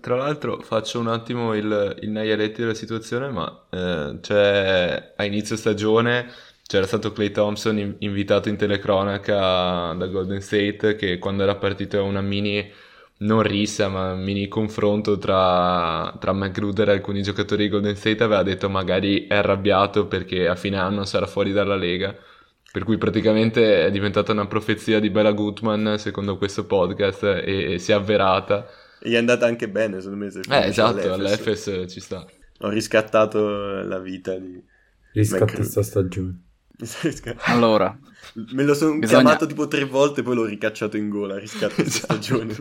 Tra l'altro faccio un attimo il, il Naialetti della situazione, ma eh, c'è a inizio stagione c'era stato Clay Thompson in- invitato in telecronaca da Golden State che quando era partito una mini, non rissa, ma un mini confronto tra, tra McGruder e alcuni giocatori di Golden State aveva detto magari è arrabbiato perché a fine anno sarà fuori dalla Lega. Per cui praticamente è diventata una profezia di Bella Gutman secondo questo podcast e, e si è avverata. E gli è andata anche bene, secondo me. se Eh, esatto, all'Efes. all'Efes ci sta. Ho riscattato la vita di... Riscatta McGruder. sta stagione. Allora, Me lo sono Bisogna- chiamato tipo tre volte, poi l'ho ricacciato in gola. Riscatto questa Esatto. stagione.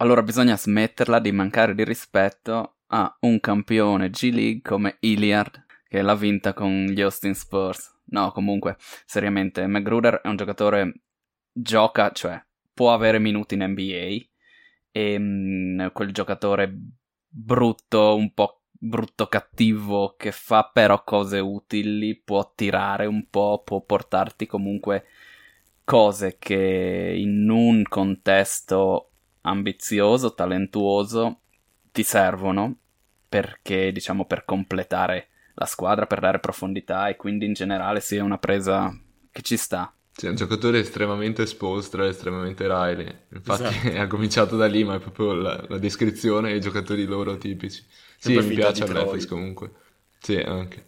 Allora bisogna smetterla di mancare di rispetto a un campione G League come Iliard, che l'ha vinta con gli Austin Spurs. No, comunque, seriamente, McGruder è un giocatore, gioca, cioè, può avere minuti in NBA, e mm, quel giocatore brutto, un po' brutto cattivo, che fa però cose utili, può tirare un po', può portarti comunque cose che in un contesto ambizioso, talentuoso, ti servono perché, diciamo, per completare la squadra, per dare profondità e quindi in generale sia una presa che ci sta. Sì, è un giocatore estremamente Spolstra, estremamente Riley. Infatti Esatto. ha cominciato da lì, ma è proprio la, la descrizione dei giocatori loro tipici. Sì, Sempre mi piace all'Efes comunque. Sì, anche.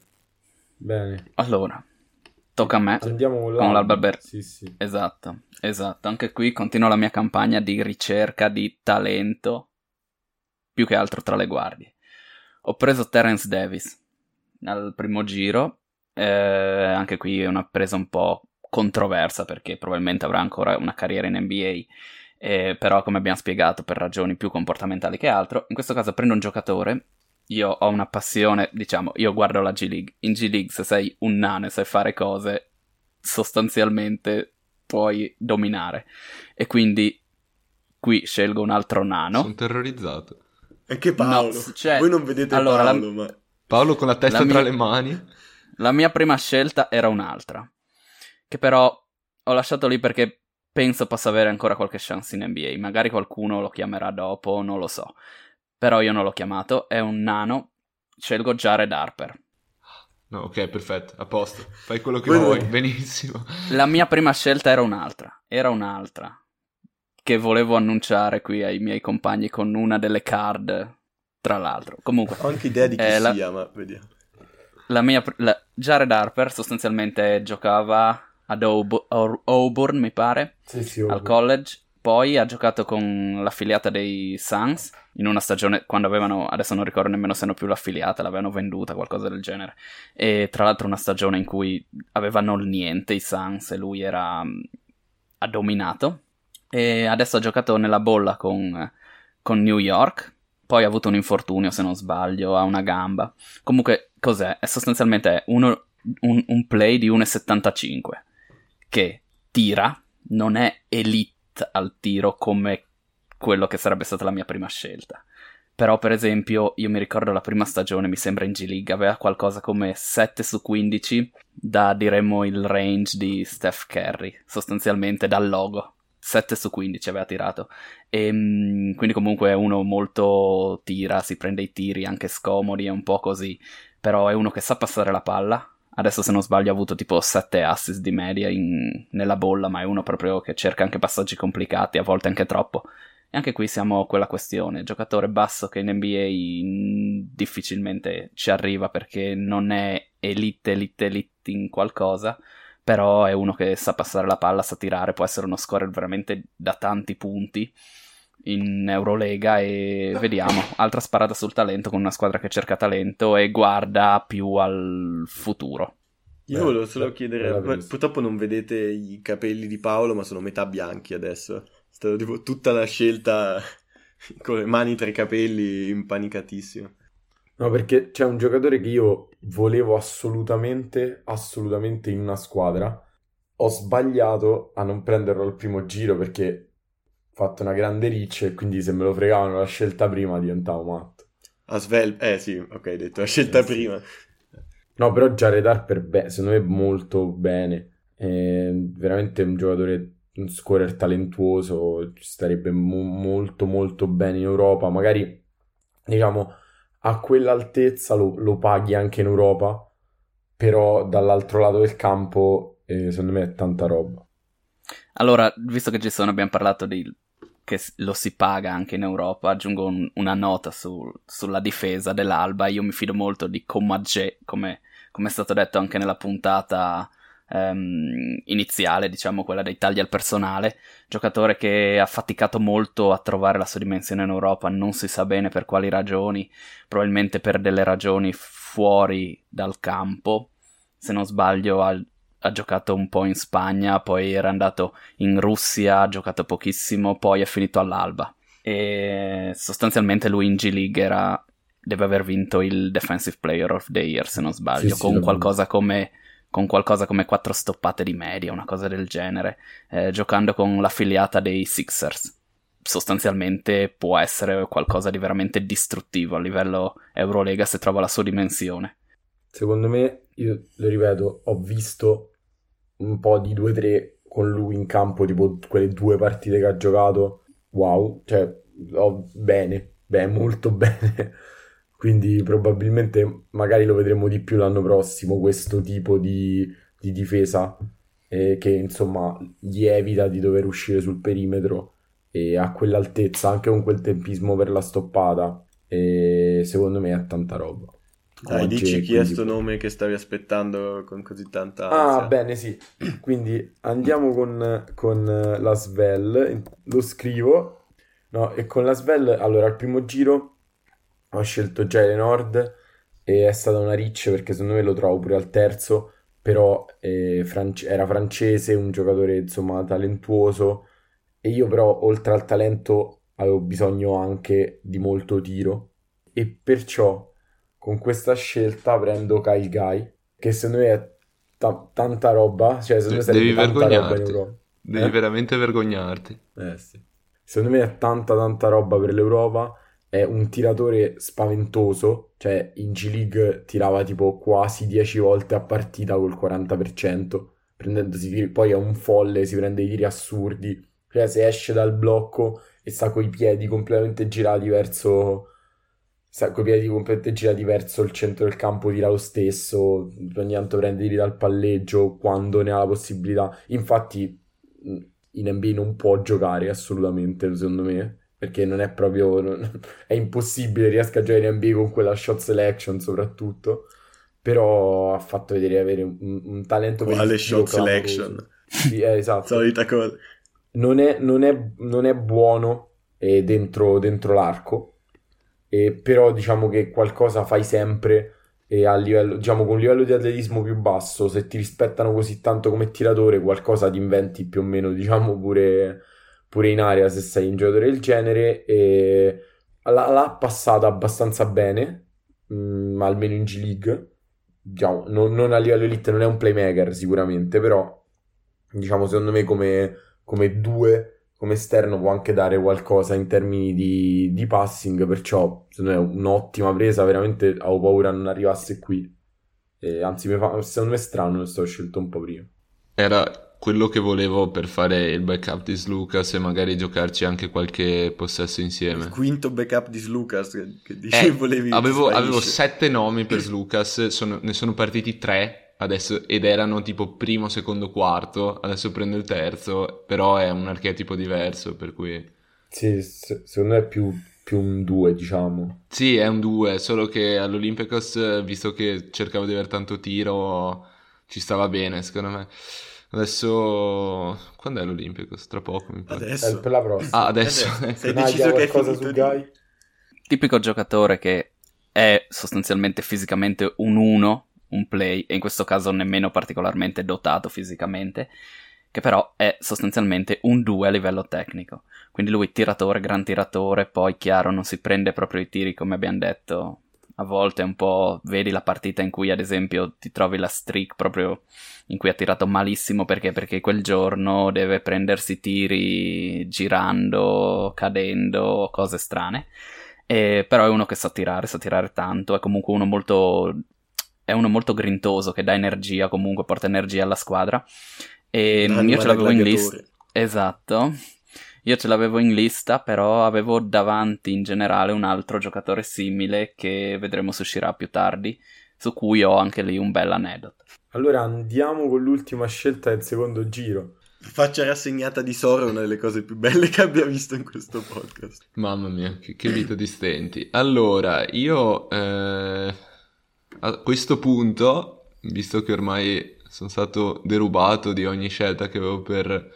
Bene, Allora, tocca a me. andiamo là. Con l'Alba Ber- Sì, sì. Esatto, esatto. Anche qui continuo la mia campagna di ricerca di talento, più che altro tra le guardie. Ho preso Terence Davis al primo giro, eh, anche qui è una presa un po' controversa perché probabilmente avrà ancora una carriera in NBA, eh, però come abbiamo spiegato per ragioni più comportamentali che altro, in questo caso prendo un giocatore io ho una passione, diciamo, io guardo la G League. In G League se sei un nano e sai fare cose, sostanzialmente puoi dominare. E quindi qui scelgo un altro nano. Sono terrorizzato. E che Paolo? No, cioè, Voi non vedete allora, Paolo, la... ma... Paolo con la testa la tra mia... le mani. La mia prima scelta era un'altra, che però ho lasciato lì perché penso possa avere ancora qualche chance in NBA. Magari qualcuno lo chiamerà dopo, non lo so. Però io non l'ho chiamato, è un nano. Scelgo Jared Harper. No, ok, perfetto, a posto. Fai quello che vuoi, benissimo. La mia prima scelta era un'altra. Era un'altra. Che volevo annunciare qui ai miei compagni con una delle card, tra l'altro. Comunque. Ho anche idea di chi eh, sia, la... ma vediamo. La mia, la... Jared Harper sostanzialmente giocava ad Auburn, mi pare, sì, sì, al college. Poi ha giocato con l'affiliata dei Suns in una stagione quando avevano, adesso non ricordo nemmeno se hanno più l'affiliata, l'avevano venduta, qualcosa del genere. E tra l'altro una stagione in cui avevano il niente i Suns e lui era ha dominato. E adesso ha giocato nella bolla con, con New York. Poi ha avuto un infortunio, se non sbaglio, a una gamba. Comunque, cos'è? È sostanzialmente uno, un, un play di 1,75 che tira, non è elite al tiro come quello che sarebbe stata la mia prima scelta. Però, per esempio, io mi ricordo la prima stagione, mi sembra in G-League, aveva qualcosa come 7 su 15 da, diremmo, il range di Steph Curry, sostanzialmente dal logo. 7 su 15 aveva tirato. E ehm, quindi comunque è uno molto tira, si prende i tiri anche scomodi, è un po' così. Però è uno che sa passare la palla, Adesso, se non sbaglio, ha avuto tipo 7 assist di media in... nella bolla, ma è uno proprio che cerca anche passaggi complicati, a volte anche troppo. E anche qui siamo a quella questione: giocatore basso che in NBA difficilmente ci arriva perché non è elite, elite, elite in qualcosa. Però è uno che sa passare la palla, sa tirare, può essere uno scorer veramente da tanti punti in Eurolega e vediamo, altra sparata sul talento con una squadra che cerca talento e guarda più al futuro. Io Beh, volevo solo chiedere, purtroppo non vedete i capelli di Paolo, ma sono metà bianchi adesso. Stavo tipo tutta la scelta con le mani tra i capelli, impanicatissimo. No, perché c'è un giocatore che io volevo assolutamente, assolutamente in una squadra. Ho sbagliato a non prenderlo al primo giro perché fatto una grande riccia e quindi se me lo fregavano la scelta prima diventavo matto. A Svel, eh sì, ok, hai detto la scelta eh, prima. No, però Jared Harper, beh, secondo me molto bene. È veramente un giocatore, un scorer talentuoso, starebbe mo- molto molto bene in Europa. Magari, diciamo, a quell'altezza lo, lo paghi anche in Europa, però dall'altro lato del campo, eh, secondo me è tanta roba. Allora, visto che ci sono, abbiamo parlato di che lo si paga anche in Europa, aggiungo un, una nota su, sulla difesa dell'Alba. Io mi fido molto di Comagé, come, come è stato detto anche nella puntata um, iniziale, diciamo quella dei tagli al personale. Giocatore che ha faticato molto a trovare la sua dimensione in Europa, non si sa bene per quali ragioni, probabilmente per delle ragioni fuori dal campo. Se non sbaglio, ha giocato un po' in Spagna, poi era andato in Russia, ha giocato pochissimo, poi è finito all'Alba. E sostanzialmente lui in G League era, deve aver vinto il Defensive Player of the Year, se non sbaglio, sì, con, sì, qualcosa come, con qualcosa come quattro stoppate di media, una cosa del genere, eh, giocando con l'affiliata dei Sixers. Sostanzialmente può essere qualcosa di veramente distruttivo a livello Eurolega se trova la sua dimensione. Secondo me, io lo ripeto, ho visto un po' di 2-3 con lui in campo, tipo quelle due partite che ha giocato, wow, cioè, oh, bene, beh, molto bene. Quindi probabilmente magari lo vedremo di più l'anno prossimo, questo tipo di, di difesa eh, che insomma gli evita di dover uscire sul perimetro e a quell'altezza, anche con quel tempismo per la stoppata, e secondo me è tanta roba. Dai, oggi, dici chi è sto nome che stavi aspettando con così tanta ah, ansia. Ah, bene, sì. Quindi andiamo con, con la Svel, lo scrivo. No, e con la Svel, allora, al primo giro ho scelto Jalen Nord e è stata una riccia perché secondo me lo trovo pure al terzo, però eh, france- era francese, un giocatore insomma talentuoso e io però oltre al talento avevo bisogno anche di molto tiro e perciò con questa scelta prendo Kyle Guy, che secondo me è ta- tanta roba, cioè secondo me Devi vergognarti. Devi Eh? veramente vergognarti. Eh sì. Secondo me è tanta tanta roba per l'Europa, è un tiratore spaventoso, cioè in G-League tirava tipo quasi 10 volte a partita col 40%, prendendosi tiri, poi è un folle, si prende i tiri assurdi, cioè se esce dal blocco e sta coi piedi completamente girati verso sta coi piedi completamente girati verso il centro del campo tira lo stesso, ogni tanto prende tiri dal palleggio quando ne ha la possibilità. Infatti mh, in NBA non può giocare assolutamente, secondo me, perché non è proprio non- è impossibile riesca a giocare in NBA con quella shot selection soprattutto. Però ha fatto vedere avere un, un talento per Quale shot selection? Sì, eh, esatto Solita cosa. non è, non è- non è buono eh, dentro, dentro l'arco, eh, però diciamo che qualcosa fai sempre e a livello, diciamo, con un livello di atletismo più basso, se ti rispettano così tanto come tiratore, qualcosa ti inventi più o meno, diciamo, pure, pure in area se sei un giocatore del genere. E l'ha, l'ha passata abbastanza bene, mm, almeno in G League. Diciamo, non, non a livello elite, non è un playmaker sicuramente, però diciamo, secondo me come, come due, come esterno può anche dare qualcosa in termini di, di passing, perciò secondo me è un'ottima presa, veramente avevo paura non arrivasse qui. E, anzi, mi fa, secondo me è strano, lo sto scelto un po' prima. Era quello che volevo per fare il backup di Lucas e magari giocarci anche qualche possesso Il insieme. quinto backup di Slucas che, che dici Eh, volevi avevo, avevo sette nomi per Lucas, sono- ne sono partiti tre adesso ed erano tipo primo, secondo, quarto. Adesso prendo il terzo, però è un archetipo diverso, per cui Sì, se- secondo me è più, più un 2, diciamo. sì, è un 2, solo che all'Olympiacos, eh, visto che cercavo di avere tanto tiro, ci stava bene, secondo me. Adesso quando è l'Olympiacos? Tra poco, mi pare. È Adesso. per la prossima. Ah, adesso. Sei Nadia, deciso che è finito su di- Guy? Tipico giocatore che è sostanzialmente fisicamente un 1, un play, e in questo caso nemmeno particolarmente dotato fisicamente, che però è sostanzialmente un 2 a livello tecnico. Quindi lui tiratore, gran tiratore, poi chiaro non si prende proprio i tiri come abbiamo detto. A volte un po' vedi la partita in cui ad esempio ti trovi la streak proprio in cui ha tirato malissimo perché? Perché quel giorno deve prendersi tiri girando, cadendo, cose strane. E- però è uno che sa tirare, sa tirare tanto, è comunque uno molto è uno molto grintoso che dà energia, comunque porta energia alla squadra. E Anima io ce l'avevo in lista. Esatto. Io ce l'avevo in lista, però avevo davanti in generale un altro giocatore simile che vedremo se uscirà più tardi, su cui ho anche lì un bel aneddoto. Allora andiamo con l'ultima scelta del secondo giro. La faccia rassegnata di Sora è una delle cose più belle che abbia visto in questo podcast. Mamma mia, che, che vita di stenti. Allora, io eh, a questo punto, visto che ormai sono stato derubato di ogni scelta che avevo per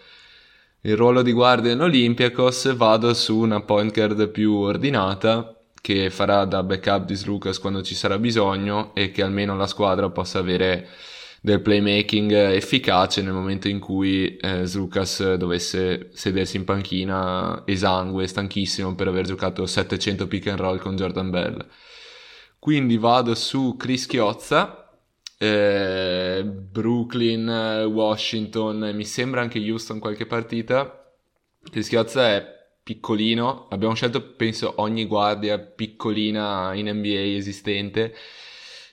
il ruolo di guardia in Olympiacos, vado su una point guard più ordinata che farà da backup di Lucas quando ci sarà bisogno e che almeno la squadra possa avere del playmaking efficace nel momento in cui eh, Lucas dovesse sedersi in panchina esangue, stanchissimo per aver giocato 700 pick and roll con Jordan Bell. Quindi vado su Chris Chiozza, eh, Brooklyn, Washington, mi sembra anche Houston qualche partita. Chris Chiozza è piccolino, abbiamo scelto penso ogni guardia piccolina in NBA esistente.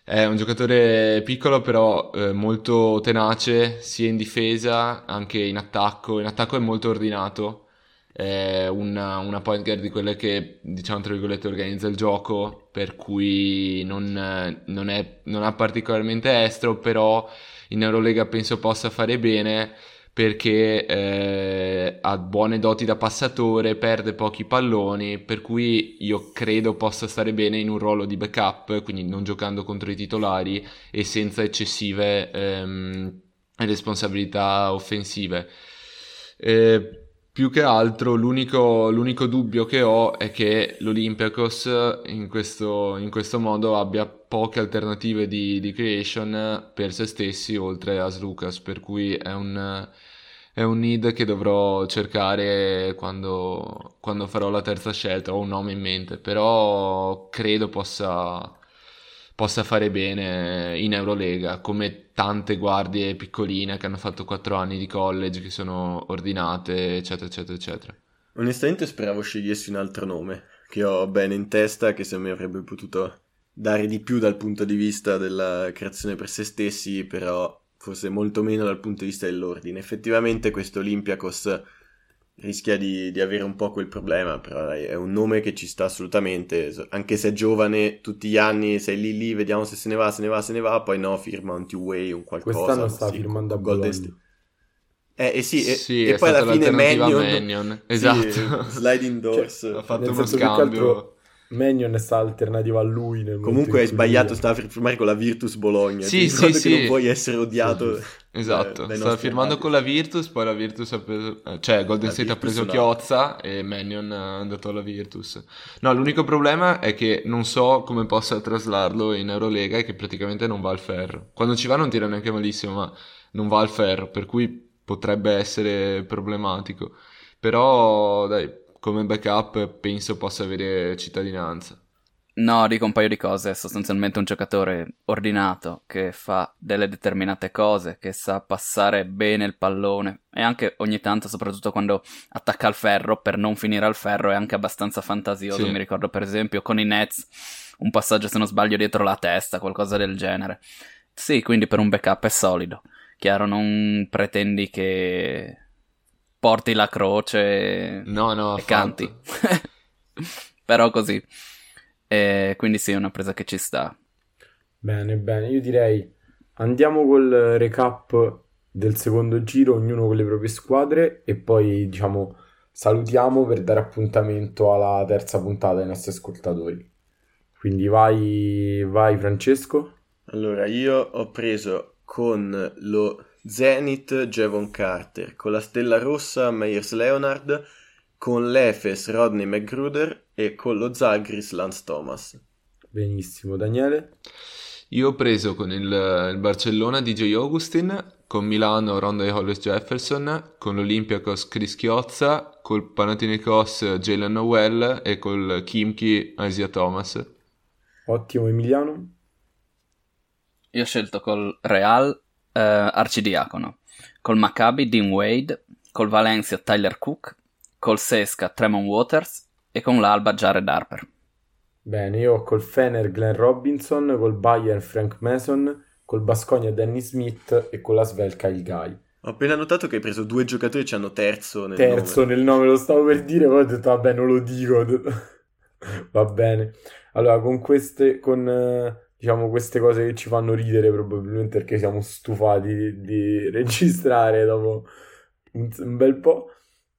È un giocatore piccolo però eh, molto tenace sia in difesa anche in attacco. In attacco è molto ordinato. Una, una point guard di quelle che diciamo tra virgolette organizza il gioco, per cui non, non è, non ha particolarmente estro, però in Eurolega penso possa fare bene perché eh, ha buone doti da passatore, perde pochi palloni, per cui io credo possa stare bene in un ruolo di backup, quindi non giocando contro i titolari e senza eccessive ehm, responsabilità offensive. Eh, più che altro l'unico, l'unico dubbio che ho è che l'Olympiacos in questo, in questo modo abbia poche alternative di, di creation per se stessi oltre a Slucas, per cui è un, è un need che dovrò cercare quando, quando farò la terza scelta, ho un nome in mente, però credo possa, possa fare bene in Eurolega, come tante guardie piccoline che hanno fatto 4 anni di college, che sono ordinate, eccetera, eccetera, eccetera. Onestamente speravo scegliessi un altro nome, che ho bene in testa, che se mi avrebbe potuto dare di più dal punto di vista della creazione per se stessi, però forse molto meno dal punto di vista dell'ordine. Effettivamente questo Olympiacos rischia di, di, avere un po' quel problema, però è un nome che ci sta assolutamente, anche se è giovane, tutti gli anni sei lì lì, vediamo se se ne va, se ne va, se ne va, poi no, firma un two-way, un qualcosa. Quest'anno sta sì, firmando a State. Eh, eh sì, sì e, e poi alla fine Mannion, Mannion. Esatto. Sì, sliding doors. Cioè, ha fatto uno scambio Magnon è stata alternativa a lui. Comunque hai sbagliato, stava per firmare con la Virtus Bologna. Sì, sì, sì. non puoi essere odiato. Sì, esatto, eh, stava firmando con la Virtus, poi la Virtus ha preso... Eh, cioè Golden la State Virtus ha preso no. Chiozza e Magnon è andato alla Virtus. No, l'unico problema è che non so come possa traslarlo in Eurolega e che praticamente non va al ferro. Quando ci va non tira neanche malissimo, ma non va al ferro, per cui potrebbe essere problematico. Però, dai, come backup penso possa avere cittadinanza. No, dico un paio di cose. È sostanzialmente un giocatore ordinato che fa delle determinate cose, che sa passare bene il pallone e anche ogni tanto, soprattutto quando attacca al ferro, per non finire al ferro, è anche abbastanza fantasioso. Sì. Mi ricordo, per esempio, con i Nets, un passaggio, se non sbaglio, dietro la testa, qualcosa del genere. Sì, quindi per un backup è solido. Chiaro, non pretendi che porti la croce no, no, e canti. Però così. E quindi sì, è una presa che ci sta. Bene, bene. Io direi andiamo col recap del secondo giro, ognuno con le proprie squadre e poi diciamo salutiamo per dare appuntamento alla terza puntata ai nostri ascoltatori. Quindi vai, vai Francesco. Allora, io ho preso con lo Zenith Jevon Carter, con la Stella Rossa Meyers Leonard, con l'Efes Rodney McGruder e con lo Zagris Lance Thomas. Benissimo, Daniele? Io ho preso con il, il Barcellona DJ Augustin, con Milano Ronda Hollis Jefferson, con l'Olympiacos Chris Chiozza, col Panathinaikos Jalen Noel e col Kimchi Asia Thomas. Ottimo, Emiliano? Io ho scelto col Real uh, Arcidiacono, col Maccabi Dean Wade, col Valencia Tyler Cook, col Sesca Tremont Waters e con l'Alba Jared Harper. Bene, io ho col Fener Glenn Robinson, col Bayern Frank Mason, col Basconia Danny Smith e con la Svelka il Guy. Ho appena notato che hai preso due giocatori che hanno terzo nel terzo nome. nel nome, lo stavo per dire, poi ho detto vabbè non lo dico. Va bene. Allora, con queste, con... Diciamo, queste cose che ci fanno ridere probabilmente perché siamo stufati di, di registrare dopo un, un, bel po'.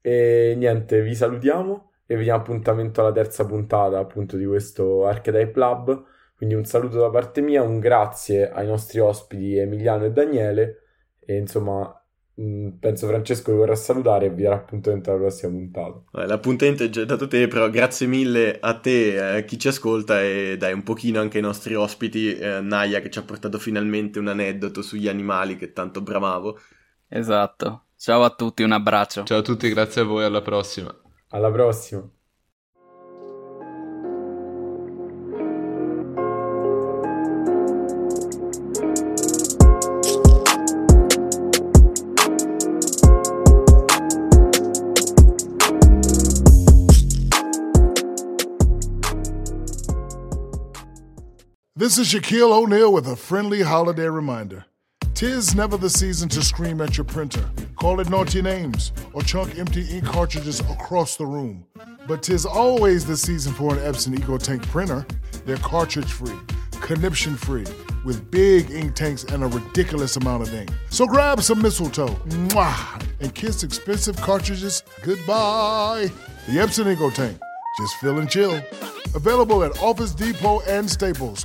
E niente, vi salutiamo e vi diamo appuntamento alla terza puntata appunto di questo Archetype Lab. Quindi un saluto da parte mia, un grazie ai nostri ospiti Emiliano e Daniele e insomma Mm, penso Francesco vorrà salutare e vi darà appuntamento alla prossima puntata. L'appuntamento è già dato te, però grazie mille a te, a chi ci ascolta e dai un pochino anche ai nostri ospiti, eh, Naya che ci ha portato finalmente un aneddoto sugli animali che tanto bramavo. Esatto. Ciao a tutti, un abbraccio. Ciao a tutti, grazie a voi, alla prossima. Alla prossima. This is Shaquille O'Neal with a friendly holiday reminder. Tis never the season to scream at your printer, call it naughty names, or chunk empty ink cartridges across the room. But tis always the season for an Epson EcoTank printer. They're cartridge free, conniption free, with big ink tanks and a ridiculous amount of ink. So grab some mistletoe mwah, and kiss expensive cartridges goodbye. The Epson EcoTank, just fill and chill. Available at Office Depot and Staples.